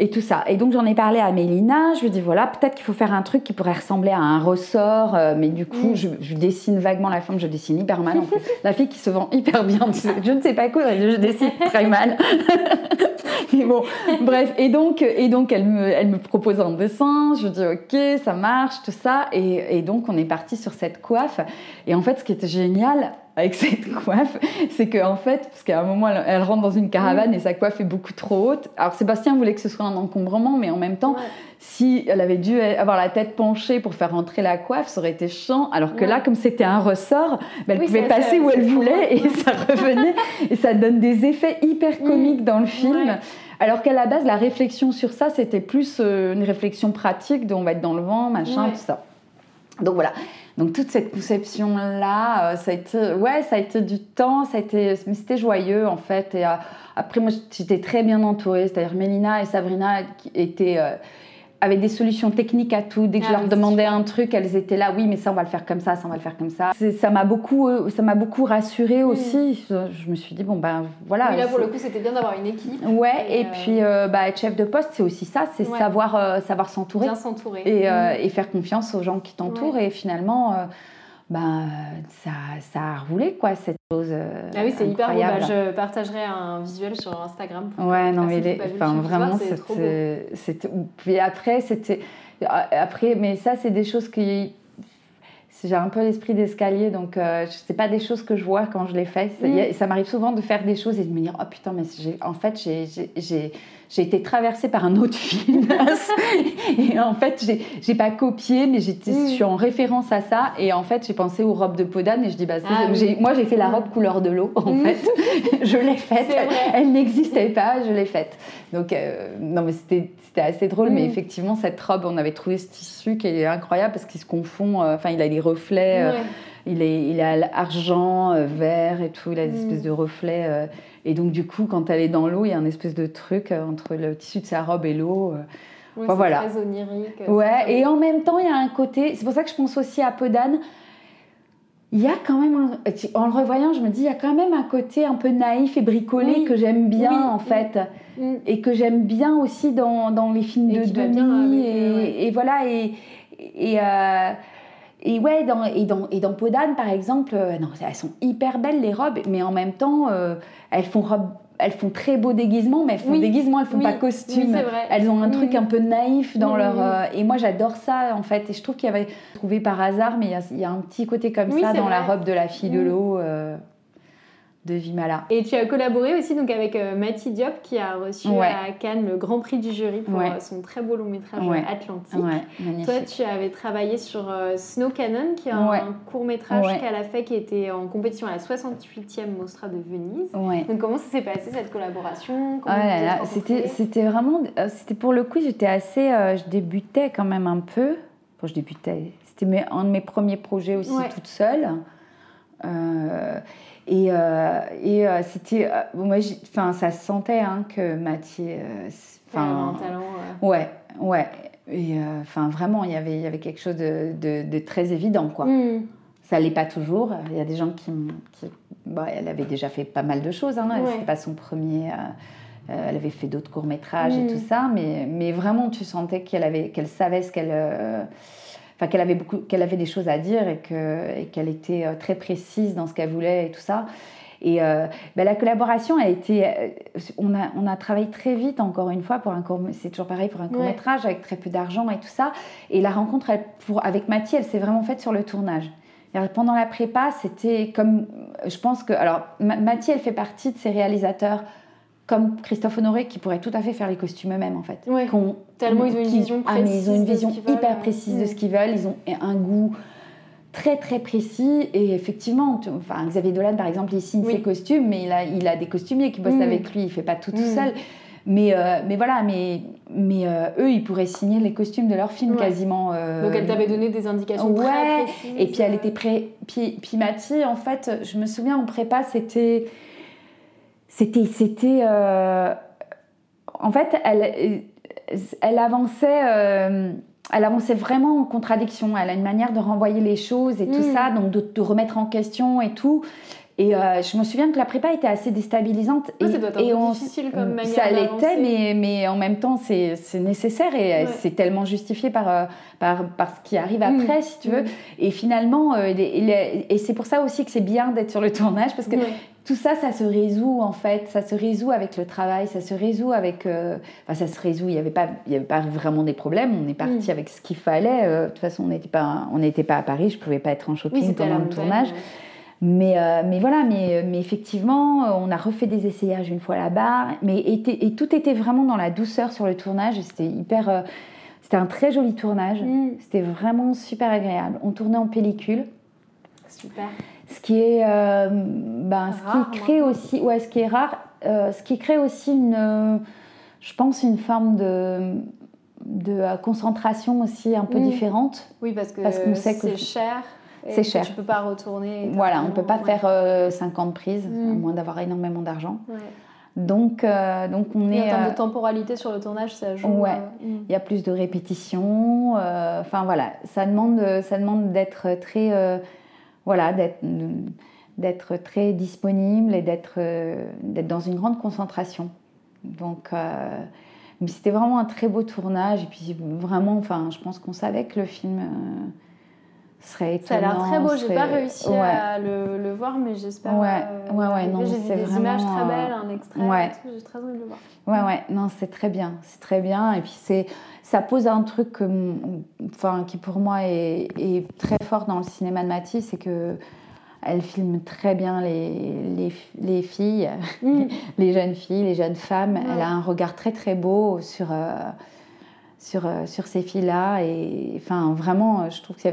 Et tout ça. Et donc j'en ai parlé à Mélina. Je lui ai dit voilà, peut-être qu'il faut faire un truc qui pourrait ressembler à un ressort, euh, mais du coup, Mm. je, je dessine vaguement la forme. Je dessine hyper mal. En plus. la fille qui se vend hyper bien. Je ne sais pas quoi. Je dessine très mal. Mais bon, bref. Et donc, et donc elle, me, elle me propose un dessin. Je dis ok, ça marche, tout ça. Et, et donc, on est parti sur cette coiffe. Et en fait, ce qui était génial avec cette coiffe, c'est qu'en fait, parce qu'à un moment, elle, elle rentre dans une caravane et sa coiffe est beaucoup trop haute. Alors, Sébastien voulait que ce soit un encombrement, mais en même temps, Ouais. si elle avait dû avoir la tête penchée pour faire rentrer la coiffe, ça aurait été chiant. Alors que Ouais. là, comme c'était un ressort, ben, elle Oui, pouvait passer où elle voulait et ça revenait. et ça donne des effets hyper comiques dans le film. Ouais. Alors qu'à la base, la réflexion sur ça, c'était plus euh, une réflexion pratique de on va être dans le vent, machin, tout ça. Donc voilà. Donc toute cette conception là, ça a été ouais, ça a été du temps, ça a été mais c'était joyeux en fait. Et euh, après moi j'étais très bien entourée, c'est-à-dire Mélina et Sabrina étaient avaient des solutions techniques à tout. Dès que Ah je leur oui, c'est demandais un truc, elles étaient là. Oui, mais ça on va le faire comme ça, ça on va le faire comme ça. Ça m'a beaucoup, euh, ça m'a beaucoup rassurée aussi. Je, me suis dit bon ben voilà. Oui, là pour le coup, c'était bien d'avoir une équipe. Ouais, et, Et, euh, puis euh, bah, être chef de poste, c'est aussi ça, c'est Ouais. savoir, euh, savoir s'entourer Bien s'entourer. et, euh, Mm. et faire confiance aux gens qui t'entourent. Et finalement, euh, bah, ça, ça a roulé, quoi, cette chose. euh, Ah oui, c'est hyper beau. Bah, je partagerai un visuel sur Instagram. pour Ouais, non, mais les- enfin, vraiment, c'était. Puis après, c'était. Après, mais ça, c'est des choses qui. J'ai un peu l'esprit d'escalier, donc euh, c'est pas des choses que je vois quand je les fais. C'est- Mm. Ça m'arrive souvent de faire des choses et de me dire Oh putain, mais en fait, j'ai- j'ai- été traversée par un autre film. et en fait, j'ai- pas copié, mais j'étais- Mm. je suis en référence à ça. Et en fait, j'ai pensé aux robes de Podane et je dis bah, Ah oui. Moi, j'ai fait la Mm. robe couleur de l'eau, en Mm. fait. je l'ai faite. Elle n'existait pas, je l'ai faite. Donc, euh, non, mais c'était assez drôle. Mais Mm. effectivement, cette robe, on avait trouvé ce tissu qui est incroyable parce qu'il se confond. euh, Enfin, il a des reflets. euh, il, est, il a l'argent, euh, vert et tout. Il a des Mm. espèces de reflets. Euh, et donc, du coup, quand elle est dans l'eau, il y a un espèce de truc euh, entre le tissu de sa robe et l'eau. euh. Bah, c'est voilà. très onirique. c'est Ouais, très et en même temps, il y a un côté. C'est pour ça que je pense aussi à Podane. Il y a quand même, un- en le revoyant, je me dis, il y a quand même un côté un peu naïf et bricolé Oui. que j'aime bien Oui, en oui. fait, Mm. et que j'aime bien aussi dans, dans les films Et de avec, et, euh, voilà, et, et, euh, et ouais, dans, et, dans, et dans Podane par exemple, euh, non, elles sont hyper belles les robes, mais en même temps, euh, elles font robe. Elles font très beau déguisement, mais elles font Oui. déguisement, elles font Oui. pas costume. elles ont un truc un peu naïf dans leur. euh, et moi, j'adore ça en fait. Et je trouve qu'il y avait trouvé par hasard, mais il y y a un petit côté comme ça dans la robe de la fille de Mm. l'eau de Vimala. Et tu as collaboré aussi donc avec euh, Mati Diop qui a reçu Ouais. à Cannes le Grand Prix du jury pour Ouais. euh, son très beau long métrage Ouais. Atlantique. Toi, tu avais travaillé sur euh, Snow Cannon, qui est un court métrage qu'elle a fait, qui était en compétition à la 68e Mostra de Venise. Donc, comment ça s'est passé cette collaboration? Ah c'était c'était vraiment euh, c'était pour le coup j'étais assez je débutais quand même un peu bon je débutais c'était un de mes premiers projets aussi toute seule Euh, et euh, et euh, c'était euh, moi enfin ça se sentait hein, que Mathieu un enfin talent. euh, ouais ouais et enfin vraiment il y avait il y avait quelque chose de, de, de très évident quoi hmm. ça l'est pas toujours. Il y a des gens qui. qui bah, elle avait déjà fait pas mal de choses. Hein. Ouais. C'était pas son premier. euh, elle avait fait d'autres courts métrages et Mm. tout ça, mais, mais vraiment tu sentais qu'elle avait, qu'elle savait ce qu'elle, euh, enfin qu'elle avait beaucoup, qu'elle avait des choses à dire et que, et qu'elle était euh, très précise dans ce qu'elle voulait et tout ça. Et euh, ben, la collaboration a été, euh, on a, on a travaillé très vite encore une fois pour un court, c'est toujours pareil pour un court Ouais. métrage avec très peu d'argent et tout ça. Et la rencontre elle, pour, avec Mathie, elle s'est vraiment faite sur le tournage. Pendant la prépa, c'était comme, je pense que, alors Ma- Mathie, elle fait partie de ces réalisateurs comme Christophe Honoré qui pourraient tout à fait faire les costumes eux-mêmes en fait. Ouais. Tellement ils ont une vision ah, mais ils ont une précise vision veulent, hyper précise de ce qu'ils veulent. Ils ont un goût très très précis et effectivement, enfin, Xavier Dolan par exemple, il signe ses costumes, mais il a, il a des costumiers qui bossent mm. avec lui, il fait pas tout tout mm. seul. Mais, euh, mais voilà, mais, mais euh, eux, ils pourraient signer les costumes de leurs films quasiment. Euh, Donc elle t'avait donné des indications ouais, très précises. Et puis elle était prêt. Puis, puis Mathie, en fait, je me souviens en prépa, c'était. C'était. c'était en fait, elle, elle avançait elle avançait vraiment en contradiction. Elle a une manière de renvoyer les choses et tout mm. ça, donc de, remettre en question et tout. Et euh, je me souviens que la prépa était assez déstabilisante. et, ça doit être on, difficile comme manière Ça l'était, mais, mais en même temps, c'est nécessaire et c'est tellement justifié par, euh, par, par, ce qui arrive mm. après, si tu veux. Mm. Et finalement, euh, et c'est pour ça aussi que c'est bien d'être sur le tournage, parce que tout ça, ça se résout en fait, ça se résout avec le travail, ça se résout avec, euh, enfin ça se résout. Il n'y avait pas, il y avait pas vraiment des problèmes. On est parti mm. avec ce qu'il fallait. Euh, de toute façon, on n'était pas, on pas à Paris. Je pouvais pas être en shopping pendant le tournage. Mais, euh, mais voilà, mais, mais effectivement, on a refait des essayages une fois là-bas. Mais et tout était vraiment dans la douceur sur le tournage. C'était hyper, c'était un très joli tournage. Mm. C'était vraiment super agréable. On tournait en pellicule. Super ce qui est euh, ben, ce qui crée aussi ouais ce qui est rare euh, ce qui crée aussi une je pense une forme de de concentration aussi un peu différente oui parce que parce qu'on sait que c'est cher c'est cher tu peux pas retourner voilà on peut pas faire 50 prises à mm. moins d'avoir énormément d'argent Donc, euh, donc on est. en termes de temporalité sur le tournage, ça joue. Ouais. Mm. Il y a plus de répétitions. Enfin voilà, ça demande, ça demande d'être très voilà, d'être très disponible et d'être dans une grande concentration. Donc, euh, c'était vraiment un très beau tournage. Et puis, vraiment, enfin, je pense qu'on savait que le film euh, serait étonnant. Ça a l'air très beau. J'ai pas réussi à le, voir, mais j'espère. Ouais, euh, ouais, ouais. Non, j'ai des images très belles, un extrait. Ouais. J'ai très envie de le voir. Ouais, ouais. Non, c'est très bien. C'est très bien. Et puis, c'est ça pose un truc enfin, qui pour moi est, très fort dans le cinéma de Matisse, c'est que elle filme très bien les, les, filles, mm. les jeunes filles, les jeunes femmes. Elle a un regard très très beau sur, euh, sur, euh, sur ces filles-là. Et enfin, vraiment, je trouve que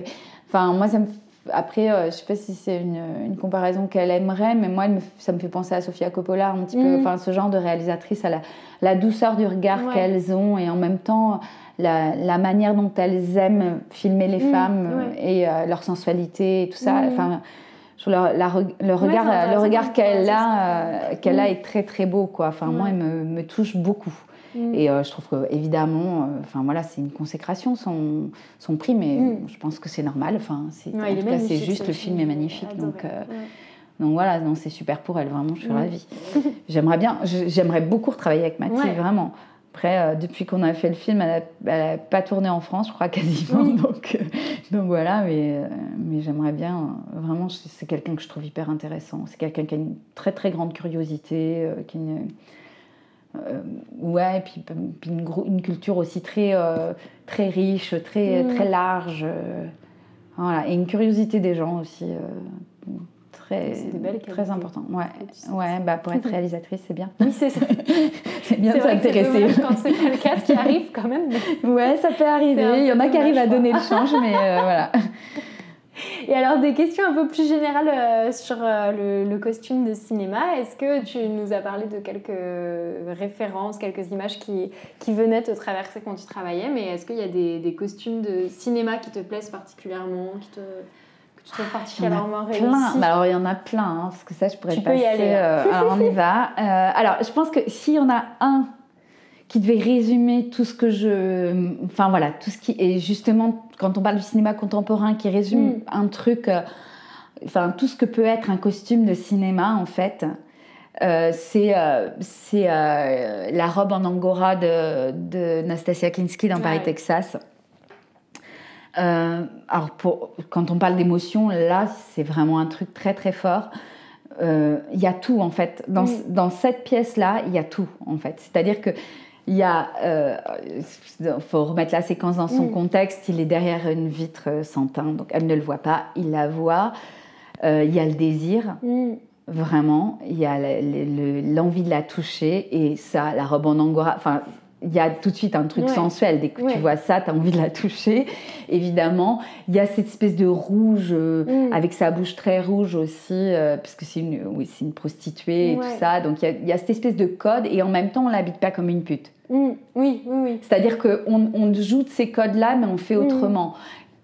Enfin, moi, ça me après, euh, je sais pas si c'est une, une, comparaison qu'elle aimerait, mais moi, ça me fait penser à Sofia Coppola, un petit peu, mm. enfin, ce genre de réalisatrice, à la, la douceur du regard qu'elles ont et en même temps la, la, manière dont elles aiment filmer les mm. femmes et euh, leur sensualité et tout ça. Enfin, la, le regard, le regard qu'elle a, euh, qu'elle a est très très beau, quoi. Enfin, moi, il me, me touche beaucoup. Mm. Et euh, je trouve que évidemment, euh, voilà, c'est une consécration son, son prix, mais mm. je pense que c'est normal. Enfin, c'est, en tout cas, c'est juste le film, est magnifique. Donc, euh, donc voilà, non, c'est super pour elle. Vraiment, je suis mm. ravie. j'aimerais bien, j'aimerais beaucoup retravailler avec Mathilde, vraiment. Après, depuis qu'on a fait le film, elle n'a pas tourné en France, je crois quasiment. Donc, donc voilà, mais, mais j'aimerais bien. Vraiment, c'est quelqu'un que je trouve hyper intéressant. C'est quelqu'un qui a une très très grande curiosité, qui a une, euh, ouais, et puis, puis une, une, culture aussi très, euh, très riche, très, mm. très large. Euh, voilà. Et une curiosité des gens aussi très, très important. Ouais, ouais bah pour être réalisatrice, c'est bien. Oui, c'est ça. c'est bien de s'intéresser. quand c'est pas le cas, ce qui arrive quand même. Ouais, ça peut arriver. Il y en a qui arrivent à donner le change, mais voilà. Et alors, des questions un peu plus générales euh, sur euh, le, costume de cinéma. Est-ce que tu nous as parlé de quelques références, quelques images qui, qui venaient te traverser quand tu travaillais, mais est-ce qu'il y a des, des, costumes de cinéma qui te plaisent particulièrement, qui te, que tu trouves particulièrement réussis? Bah, Alors, il y en a plein, hein, parce que ça, je pourrais tu passer. Peux y aller. Euh, alors, on y va. alors, je pense que s'il y en a un qui devait résumer tout ce que je. Enfin voilà, tout ce qui est justement, quand on parle du cinéma contemporain, qui résume mm. un truc. Euh, enfin, tout ce que peut être un costume de cinéma, en fait. Euh, c'est euh, c'est la robe en angora de, de Nastasia Kinski dans Paris, Texas. alors, pour, quand on parle d'émotion, là, c'est vraiment un truc très très fort. Il y a tout en fait. Dans, mm. dans cette pièce-là, il y a tout en fait. C'est-à-dire que il y a, il euh, faut remettre la séquence dans son mm. contexte. Il est derrière une vitre sans teint, donc elle ne le voit pas. Il la voit. Euh, il y a le désir, mm. vraiment. Il y a l'envie de la toucher et ça, la robe en angora. Enfin, il y a tout de suite un truc sensuel. Dès que tu vois ça, tu as envie de la toucher, évidemment. Il y a cette espèce de rouge, euh, mm. avec sa bouche très rouge aussi, euh, parce que c'est une, oui, une prostituée et tout ça. Donc il y, a, cette espèce de code, et en même temps, on l'habite pas comme une pute. Mm. Oui, oui, oui. C'est-à-dire qu'on on joue de ces codes-là, mais on fait mm. autrement.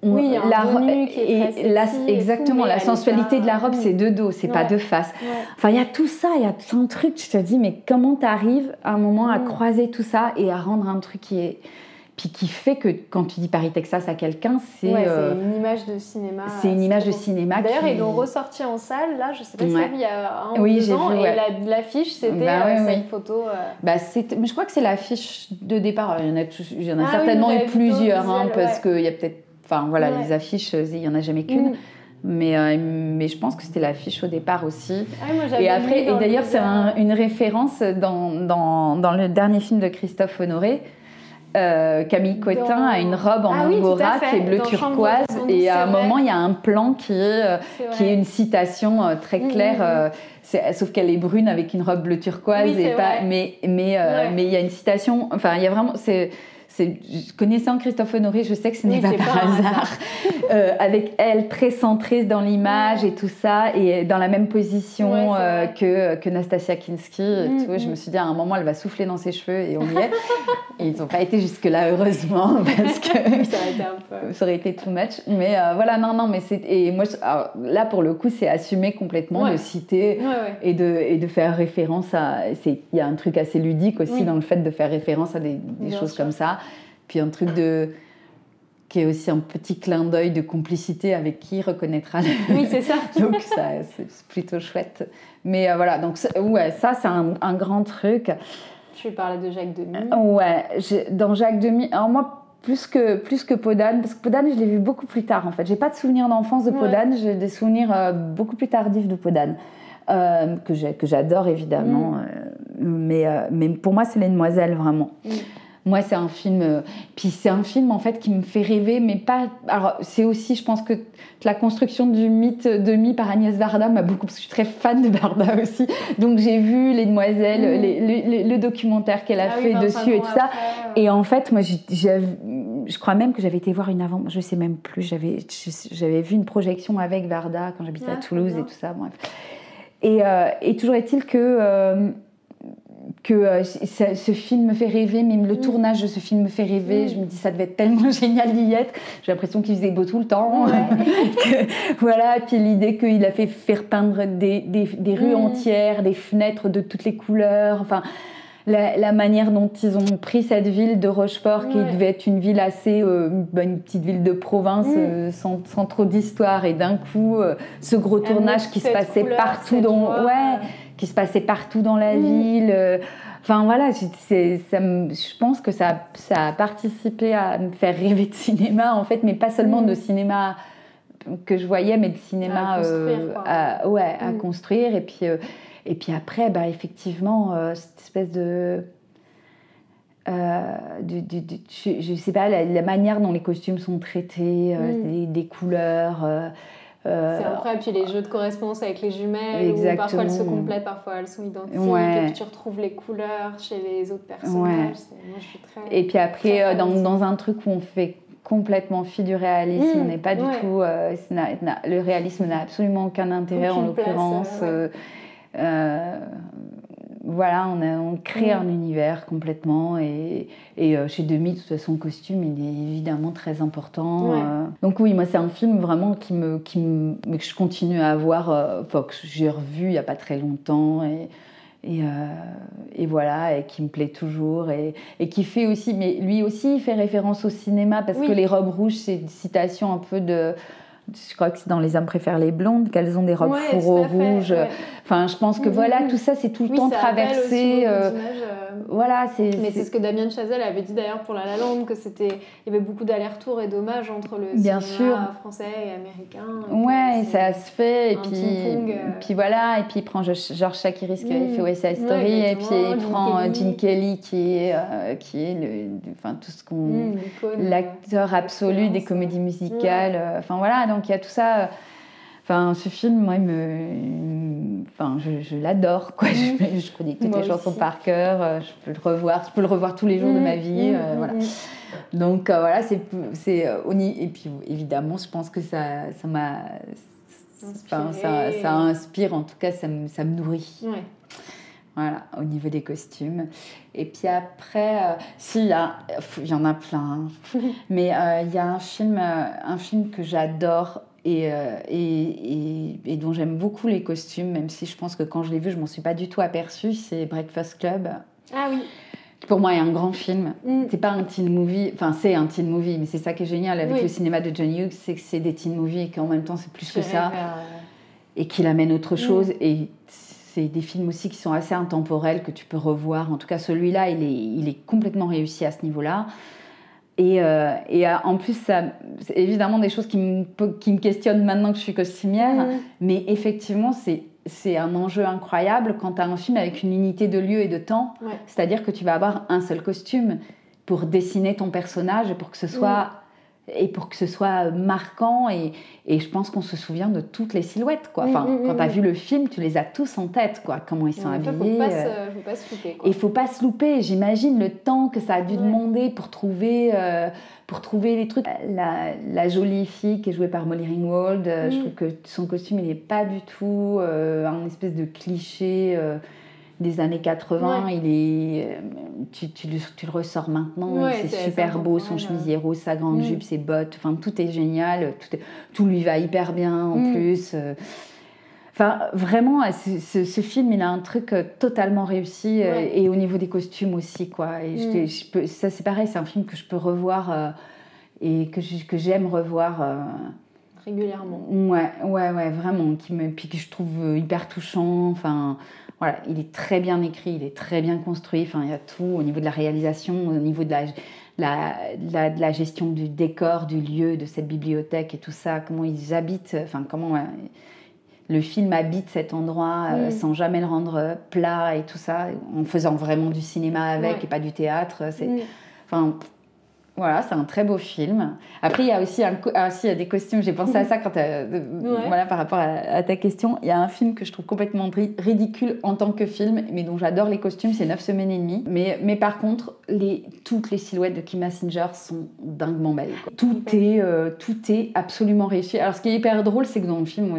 Oui, la robe et la, exactement la sensualité de la robe, c'est de dos, c'est pas de face. Enfin, il y a tout ça, il y a tout un truc. Je te dis, mais comment tu arrives à un moment à croiser tout ça et à rendre un truc qui est puis qui fait que quand tu dis Paris Texas à quelqu'un, c'est euh, une image de cinéma. C'est une image de cinéma. D'ailleurs, ils l'ont ressorti en salle. Là, je sais pas si il y a un oui, ou deux ans, vu, et l'affiche c'était bah, euh, une photo. Euh. Bah, mais je crois que c'est l'affiche de départ. Il y en a, il y en a ah certainement eu plusieurs, hein, parce qu'il y a peut-être, enfin voilà, les affiches, il y en a jamais qu'une. Mm. Mais, mais je pense que c'était l'affiche au départ aussi. Ah, et après, et d'ailleurs, c'est une référence dans, dans, dans, le dernier film de Christophe Honoré. Euh, Camille Cotin a une robe en ah angora qui est bleu turquoise et à un moment il y a un plan qui est, euh, qui est une citation euh, très mm, claire mm, sauf qu'elle est brune avec une robe bleu turquoise et pas mais mais mais il y a une citation enfin il y a vraiment c'est connaissant Christophe Honoré, je sais que ce n'est pas, par hasard. Euh, avec elle très centrée dans l'image et tout ça, et dans la même position euh, que, que Nastasia Kinski. Mm, tout. Je mm. me suis dit à un moment, elle va souffler dans ses cheveux et on y est. et ils n'ont pas été jusque-là, heureusement, parce que ça, aurait été un peu... ça aurait été too much. Mais euh, voilà, non, non, mais c'est. Et moi, là, pour le coup, c'est assumé complètement de citer et, de, et de faire référence à. Il y a un truc assez ludique aussi dans le fait de faire référence à des, choses comme ça. Puis un truc de qui est aussi un petit clin d'œil de complicité avec qui reconnaîtra Oui, c'est ça. donc ça, c'est plutôt chouette. Mais euh, voilà, donc ouais, ça c'est un, grand truc. Tu parlais de Jacques Demy? Euh, ouais, dans Jacques Demy, alors moi plus que plus que Podane, parce que Podane je l'ai vu beaucoup plus tard en fait. J'ai pas de souvenirs d'enfance de Podane, j'ai des souvenirs euh, beaucoup plus tardifs de Podane. que j'adore évidemment, mm. mais, mais pour moi c'est Les Demoiselles vraiment. Mm. Moi, c'est un film. Euh, puis c'est un film en fait qui me fait rêver, mais pas. Alors, c'est aussi, je pense que la construction du mythe de Mi par Agnès Varda m'a beaucoup. Parce que je suis très fan de Varda aussi. Donc j'ai vu Les Demoiselles, mmh. le documentaire qu'elle a ah fait dessus et tout ça. Et en fait, moi, je crois même que j'avais été voir une avant. Je sais même plus. J'avais, j'avais vu une projection avec Varda quand j'habitais à ah, Toulouse et tout ça. Bref. Et, euh, et toujours est-il que. Que euh, ce film me fait rêver, même le mm. tournage de ce film me fait rêver. Mm. Je me dis, ça devait être tellement génial d'y être. J'ai l'impression qu'il faisait beau tout le temps. voilà, puis l'idée qu'il a fait faire peindre des, des, rues mm. entières, des fenêtres de toutes les couleurs. Enfin, la, manière dont ils ont pris cette ville de Rochefort, qui devait être une ville assez, euh, une petite ville de province, euh, sans, sans, trop d'histoire, et d'un coup, ce gros tournage qui se passait partout dans. Ouais qui se passait partout dans la mm. ville. Euh, enfin voilà, ça je pense que ça, ça, a participé à me faire rêver de cinéma en fait, mais pas seulement de mm. cinéma que je voyais, mais de cinéma à construire, euh, ouais, à mm. construire. Et puis, euh, et puis après, bah, effectivement, cette espèce de... je, ne sais pas, la, manière dont les costumes sont traités, des, couleurs, euh, c'est incroyable, puis les jeux de correspondance avec les jumelles, où parfois elles se complètent, parfois elles sont identiques, et puis tu retrouves les couleurs chez les autres personnages. Moi, je suis très, et puis après, euh, dans, dans, un truc où on fait complètement fi du réalisme, mmh, on n'est pas du tout... Euh, le réalisme n'a absolument aucun intérêt en l'occurrence voilà, on, a, on crée un univers complètement. Et, et euh, chez Demi, de toute façon, le costume, il est évidemment très important. Euh. donc oui, moi, c'est un film vraiment qui me, qui me, que je continue à voir, euh, que j'ai revu il n'y a pas très longtemps. Et, et, et, voilà, et qui me plaît toujours. Et, et, qui fait aussi, mais lui aussi, il fait référence au cinéma parce que les robes rouges, c'est une citation un peu de je crois que c'est dans Les hommes préfèrent les blondes qu'elles ont des robes fourreaux rouges. Enfin, je pense que mm-hmm. voilà, tout ça, c'est tout le temps traversé. Euh, euh, voilà, c'est. Mais c'est ce que Damien Chazelle avait dit d'ailleurs pour La La Land, que c'était, il y avait beaucoup d'allers-retours et d'hommages entre le Bien cinéma français et américain. ouais, ça se fait. Et puis, euh. puis voilà, et puis il prend Georges Chakiris qui mm. fait West Side Story, et puis il prend Gene Kelly qui est, qui est le, enfin tout ce qu'on, mm, l'acteur absolu des comédies musicales. Enfin voilà, donc il y a tout ça Enfin, ce film, moi, il me, enfin, je, l'adore, quoi. Je, je, connais toutes les chansons par cœur. Euh, je peux le revoir, je peux le revoir tous les jours de ma vie, euh, voilà. Donc voilà, c'est, c'est et puis évidemment, je pense que ça, ça m'a, enfin, ça, ça, inspire. En tout cas, ça me, ça me nourrit. Ouais. Voilà, au niveau des costumes. Et puis après, euh, si, il y, y, en a plein. Hein. Mais euh, il y a un film, euh, un film que j'adore et, et, et, dont j'aime beaucoup les costumes, même si je pense que quand je l'ai vu, je m'en suis pas du tout aperçue. C'est Breakfast Club. Ah oui. Pour moi, a un grand film. Mm. C'est pas un teen movie, enfin c'est un teen movie, mais c'est ça qui est génial avec le cinéma de John Hughes, c'est que c'est des teen movies et qu'en même temps c'est plus que ça, et qu'il amène autre mm. chose. Et c'est des films aussi qui sont assez intemporels, que tu peux revoir. En tout cas, celui-là, il est, il est complètement réussi à ce niveau-là. Et, euh, et, euh, en plus, c'est évidemment des choses qui me, qui me questionnent maintenant que je suis costumière, mais effectivement, c'est c'est un enjeu incroyable quand tu as un film avec une unité de lieu et de temps. C'est-à-dire que tu vas avoir un seul costume pour dessiner ton personnage et pour que ce soit et pour que ce soit marquant et, et je pense qu'on se souvient de toutes les silhouettes quoi. Enfin, quand tu as vu le film, tu les as tous en tête quoi, comment ils sont habillés. Il ne faut, pas se louper. Il faut pas se louper. J'imagine le temps que ça a dû demander pour trouver euh, pour trouver les trucs. La, la, jolie fille qui est jouée par Molly Ringwald, euh, je trouve que son costume il n'est pas du tout euh, un espèce de cliché des années 80, il est, euh, tu, tu, tu, le ressors maintenant, c'est super beau, son chemisier rose, sa grande mm. jupe, ses bottes, enfin tout est génial, tout, tout lui va hyper bien en mm. plus. Euh. Enfin, vraiment, ce, ce, film, il a un truc euh, totalement réussi et au niveau des costumes aussi, quoi. Et je, mm. je peux, ça, c'est pareil, c'est un film que je peux revoir et que, que j'aime revoir. Régulièrement. Ouais, ouais, ouais, vraiment. Qui me, puis que je trouve hyper touchant. Enfin, voilà, il est très bien écrit, il est très bien construit. Enfin, il y a tout au niveau de la réalisation, au niveau de la, la, de la gestion du décor, du lieu, de cette bibliothèque et tout ça, comment ils habitent, enfin, comment le film habite cet endroit euh, mm. sans jamais le rendre plat et tout ça, en faisant vraiment du cinéma avec et pas du théâtre. C'est, mm. enfin, voilà, c'est un très beau film. Après, il y a aussi, un, ah, il y a des costumes. J'ai pensé à ça quand voilà, par rapport à, ta question. Il y a un film que je trouve complètement ridicule en tant que film, mais dont j'adore les costumes. C'est 9 semaines et demie. Mais, mais par contre, les, toutes les silhouettes de Kim Basinger sont dinguement belles. Tout est, euh, tout est absolument réussi. Alors, ce qui est hyper drôle, c'est que dans le film,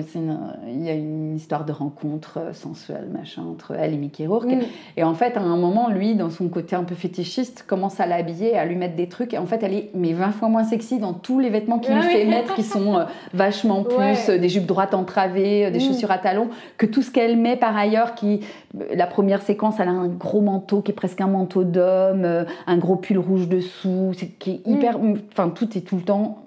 il y a une histoire de rencontre euh, sensuelle, machin, entre elle et Mickey Rourke. Mm. Et en fait, à un moment, lui, dans son côté un peu fétichiste, commence à l'habiller, à lui mettre des trucs. Et en fait, elle est mais 20 fois moins sexy dans tous les vêtements qu'il lui ah fait mettre, qui sont euh, vachement plus euh, des jupes droites entravées, euh, des mm. chaussures à talons, que tout ce qu'elle met par ailleurs. Qui, la première séquence, elle a un gros manteau qui est presque un manteau d'homme, un gros pull rouge dessous, qui est hyper. Mm. Enfin, tout est tout le temps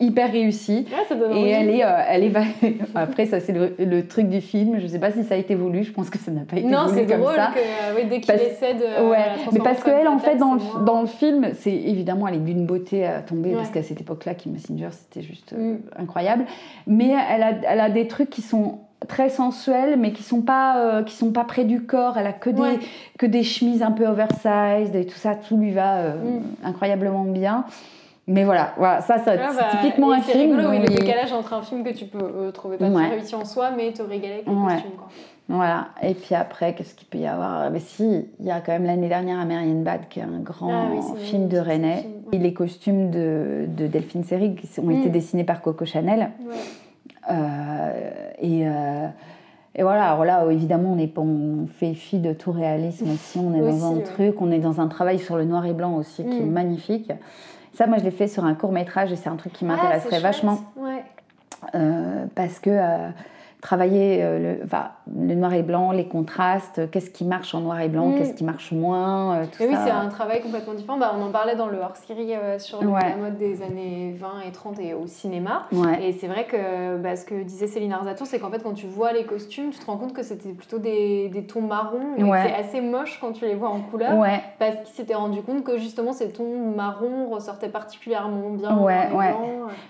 hyper réussie. et elle est, euh, elle est après ça c'est le, truc du film. Je sais pas si ça a été voulu. Je pense que ça n'a pas été non, voulu comme ça. Que, oui, dès qu'il essaie de. Ouais. Mais parce qu'elle en fait dans le, dans le film, c'est évidemment elle est d'une beauté à tomber parce qu'à cette époque-là, Kim Messenger c'était juste euh, mm. incroyable. Mais elle a, elle a des trucs qui sont très sensuels mais qui sont pas euh, qui sont pas près du corps elle a que des que des chemises un peu oversized et tout ça tout lui va mm. incroyablement bien mais voilà, voilà ça, ça ah bah, c'est typiquement un film. C'est rigolo, oui, le décalage entre un film que tu peux euh, trouver pas très réussi en soi, mais te régaler avec le costume. Quoi. Voilà, et puis après, qu'est-ce qu'il peut y avoir? Mais si, il y a quand même l'année dernière American Bad, qui est un grand ah film de René. Et les costumes de, de Delphine Seyrig qui ont été mm. dessinés par Coco Chanel. Euh, et. Euh, et voilà, alors là, évidemment, on, est, on fait fi de tout réalisme aussi. On est dans un truc, on est dans un travail sur le noir et blanc aussi qui est mm. magnifique. Ça, moi, je l'ai fait sur un court métrage et c'est un truc qui ah, m'intéresserait vachement. Euh, parce que euh, travailler euh, le, le, noir et blanc, les contrastes, qu'est-ce qui marche en noir et blanc, qu'est-ce qui marche moins, tout et Oui, c'est un travail complètement différent. Bah, on en parlait dans le hors-série sur la mode des années 20 et 30 et au cinéma. Et c'est vrai que bah, ce que disait Céline Arzaton, c'est qu'en fait, quand tu vois les costumes, tu te rends compte que c'était plutôt des, des, tons marrons. C'est assez moche quand tu les vois en couleur. Parce qu'il s'était rendu compte que justement, ces tons marrons ressortaient particulièrement bien.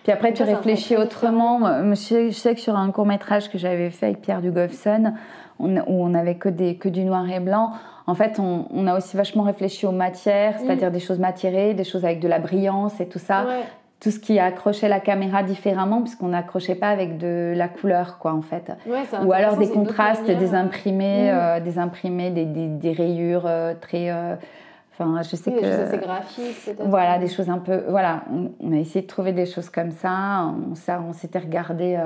Puis après, tu réfléchis autrement. Je sais que sur un court métrage que j'avais fait avec Pierre Dugolfson, où on avait que, des, que du noir et blanc. En fait, on, a aussi vachement réfléchi aux matières, c'est-à-dire mm. des choses matérées, des choses avec de la brillance et tout ça. tout ce qui accrochait la caméra différemment, puisqu'on n'accrochait pas avec de la couleur, quoi, en fait. Ou alors des contrastes, des imprimés, mm. euh, des imprimés, des, des, rayures euh, très. Euh, enfin, je sais que. Des graphiques. Voilà, des choses un peu. Voilà, on, a essayé de trouver des choses comme ça. On, on s'était regardé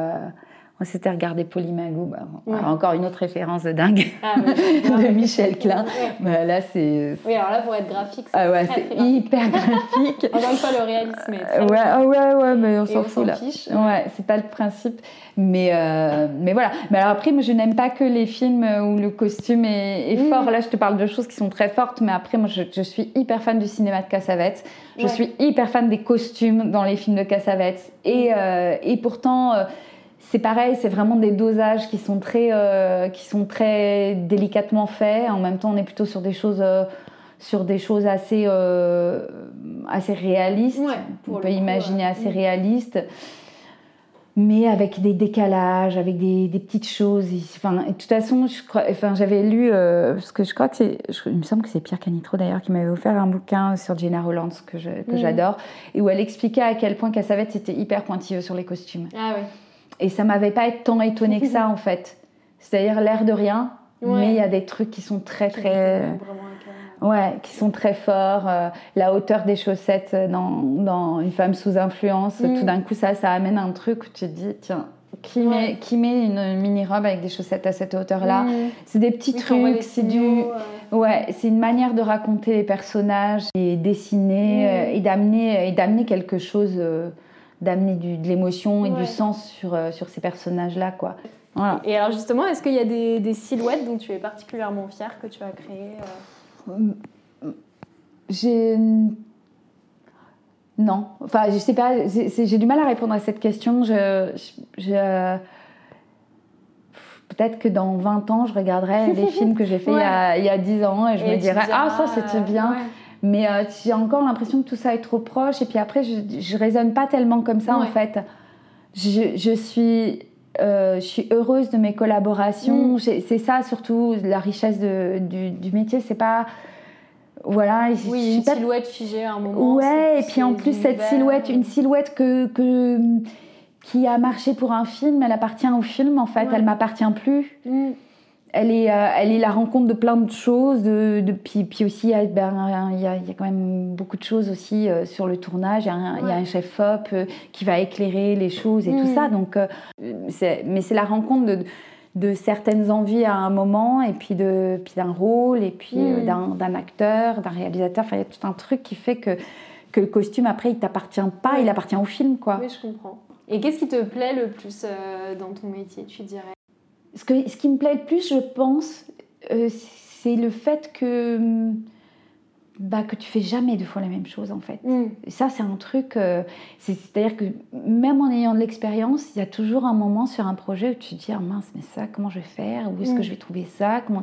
on s'était regardé Polymagou, bah, encore une autre référence de dingue ah, de Michel Klein. Bah, là, c'est. Oui, alors là, pour être graphique, c'est ah, ouais, hyper graphique. Encore une fois, le réalisme est très ouais, ah, ouais, ouais, mais on s'en fout là. Fiche. Ouais, c'est pas le principe. Mais, euh, mais voilà. Mais alors après, moi, je n'aime pas que les films où le costume est, est fort. Là, je te parle de choses qui sont très fortes, mais après, moi, je, je suis hyper fan du cinéma de Cassavetes. Je suis hyper fan des costumes dans les films de Cassavetes. Et, euh, et pourtant. Euh, c'est pareil, c'est vraiment des dosages qui sont très, euh, qui sont très délicatement faits. En même temps, on est plutôt sur des choses, euh, sur des choses assez, euh, assez réalistes. on peut imaginer assez réalistes, mais avec des décalages, avec des, des petites choses. Enfin, de toute façon, je crois, enfin, j'avais lu, parce que je crois que c'est, il me semble que c'est Pierre Canitro d'ailleurs qui m'avait offert un bouquin sur Jenna Rollands que, que mm. j'adore, et où elle expliquait à quel point Cassavetes était hyper pointilleux sur les costumes. Ah oui. Et ça m'avait pas tant étonné que ça en fait. C'est-à-dire l'air de rien, mais il y a des trucs qui sont très très ouais, qui sont très forts. Euh, la hauteur des chaussettes dans, dans une femme sous influence, mm. tout d'un coup ça ça amène un truc où tu te dis tiens qui met qui met une mini robe avec des chaussettes à cette hauteur là mm. C'est des petits trucs, c'est du ouais, c'est une manière de raconter les personnages et dessiner mm. euh, et d'amener et d'amener quelque chose. Euh, d'amener de l'émotion et du sens sur, euh, sur ces personnages-là. quoi. Voilà. Et alors justement, est-ce qu'il y a des, des, silhouettes dont tu es particulièrement fière que tu as créées euh J'ai... Non. Enfin, je sais pas, j'ai du mal à répondre à cette question. Je... je... Peut-être que dans 20 ans, je regarderai les films que j'ai fait il, y a, il, y a, 10 ans et je me dirais, ah, ça c'était bien. Mais euh, j'ai encore l'impression que tout ça est trop proche. Et puis après, je, je raisonne pas tellement comme ça en fait. Je, je suis, euh, je suis heureuse de mes collaborations. Mm. C'est ça surtout la richesse de, du, du, métier. C'est pas voilà. Oui, une silhouette figée à un moment. Ouais. Et puis en plus cette silhouette, une silhouette que, que qui a marché pour un film, elle appartient au film en fait. Elle m'appartient plus. Mm elle est, euh, elle est la rencontre de plein de choses. De, de puis, puis, aussi, ben, il y, a, il y, a, quand même beaucoup de choses aussi euh, sur le tournage. Il y a un, il y a un chef op euh, qui va éclairer les choses et tout mm. ça. Donc, mais c'est la rencontre de, de, certaines envies à un moment, et puis d'un puis rôle, et puis mm. d'un acteur, d'un réalisateur. Enfin, il y a tout un truc qui fait que, que le costume, après, il t'appartient pas, il appartient au film. Quoi. Oui, je comprends. Et qu'est-ce qui te plaît le plus dans ton métier, tu dirais? Ce, que, ce qui me plaît le plus, je pense, euh, c'est le fait que, bah, que tu fais jamais deux fois la même chose, en fait. Mm. Et ça, c'est un truc... Euh, c'est-à-dire que même en ayant de l'expérience, il y a toujours un moment sur un projet où tu te dis, ah, mince, mais ça, comment je vais faire? Où est-ce que mm. je vais trouver ça? Comment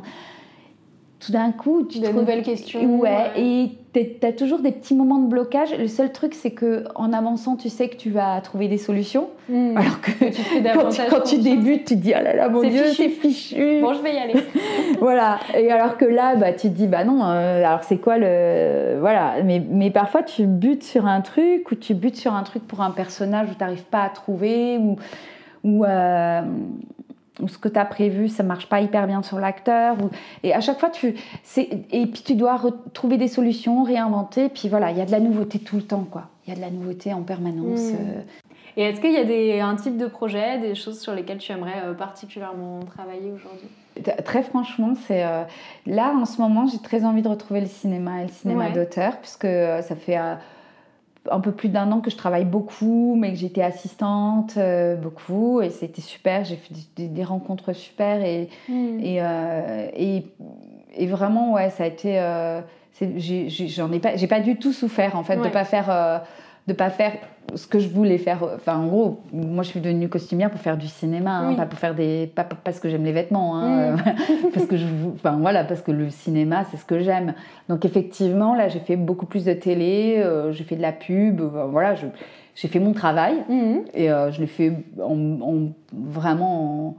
tout d'un coup, tu de nouvelles questions. Ouais, et tu as toujours des petits moments de blocage. Le seul truc, c'est que en avançant, tu sais que tu vas trouver des solutions. Hmm. Alors que tu fais quand, tu, quand tu débutes, tu te dis oh là là, mon Dieu, c'est fichu. Bon, je vais y aller. voilà. Et alors que là, bah, tu te dis bah non. Euh, alors c'est quoi le voilà. Mais, mais parfois, tu butes sur un truc ou tu butes sur un truc pour un personnage où tu n'arrives pas à trouver ou ou euh, ou ce que tu as prévu, ça marche pas hyper bien sur l'acteur. Et à chaque fois, tu. Et puis tu dois retrouver des solutions, réinventer. Puis voilà, il y a de la nouveauté tout le temps, quoi. Il y a de la nouveauté en permanence. Hmm. Euh. Et est-ce qu'il y a des, un type de projet, des choses sur lesquelles tu aimerais euh, particulièrement travailler aujourd'hui? Très franchement, c'est euh, là en ce moment, j'ai très envie de retrouver le cinéma et le cinéma d'auteur, puisque ça fait un peu plus d'un an que je travaille beaucoup, mais que j'étais assistante euh, beaucoup et c'était super. J'ai fait des, rencontres super et, hmm. euh, et, et, vraiment, ouais, ça a été. Euh, j'en ai, pas, j'ai pas du tout souffert en fait de pas faire de pas faire ce que je voulais faire. Enfin, en gros, moi, je suis devenue costumière pour faire du cinéma, hein, pas pour faire des, pas parce que j'aime les vêtements, hein, mm. parce que je, enfin voilà, parce que le cinéma, c'est ce que j'aime. Donc effectivement, là, j'ai fait beaucoup plus de télé, euh, j'ai fait de la pub, euh, voilà, j'ai fait mon travail mm. et euh, je l'ai fait en, vraiment.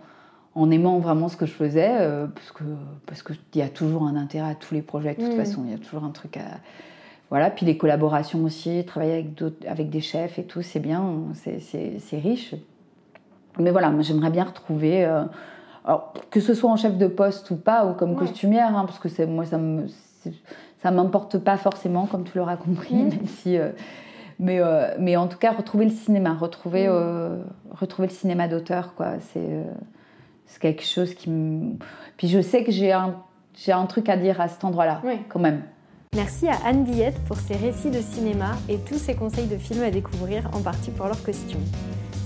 En, aimant vraiment ce que je faisais, parce que parce qu'il y a toujours un intérêt à tous les projets de toute mm. façon, il y a toujours un truc à, voilà, puis les collaborations aussi, travailler avec, avec des chefs et tout, c'est bien, c'est riche. Mais voilà, j'aimerais bien retrouver, euh, alors, que ce soit en chef de poste ou pas, ou comme costumière, hein, parce que moi ça me ça m'importe pas forcément, comme tu l'auras compris, mm. même si. Euh, mais, euh, mais en tout cas, retrouver le cinéma, retrouver, retrouver le cinéma d'auteur, quoi. C'est quelque chose qui me. Puis je sais que j'ai un, j'ai un truc à dire à cet endroit-là, quand même. Merci à Anne Billette pour ses récits de cinéma et tous ses conseils de films à découvrir, en partie pour leurs costumes.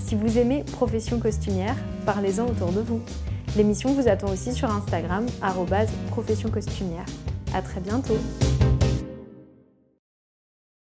Si vous aimez Profession costumière, parlez-en autour de vous. L'émission vous attend aussi sur Instagram, profession costumière. À très bientôt!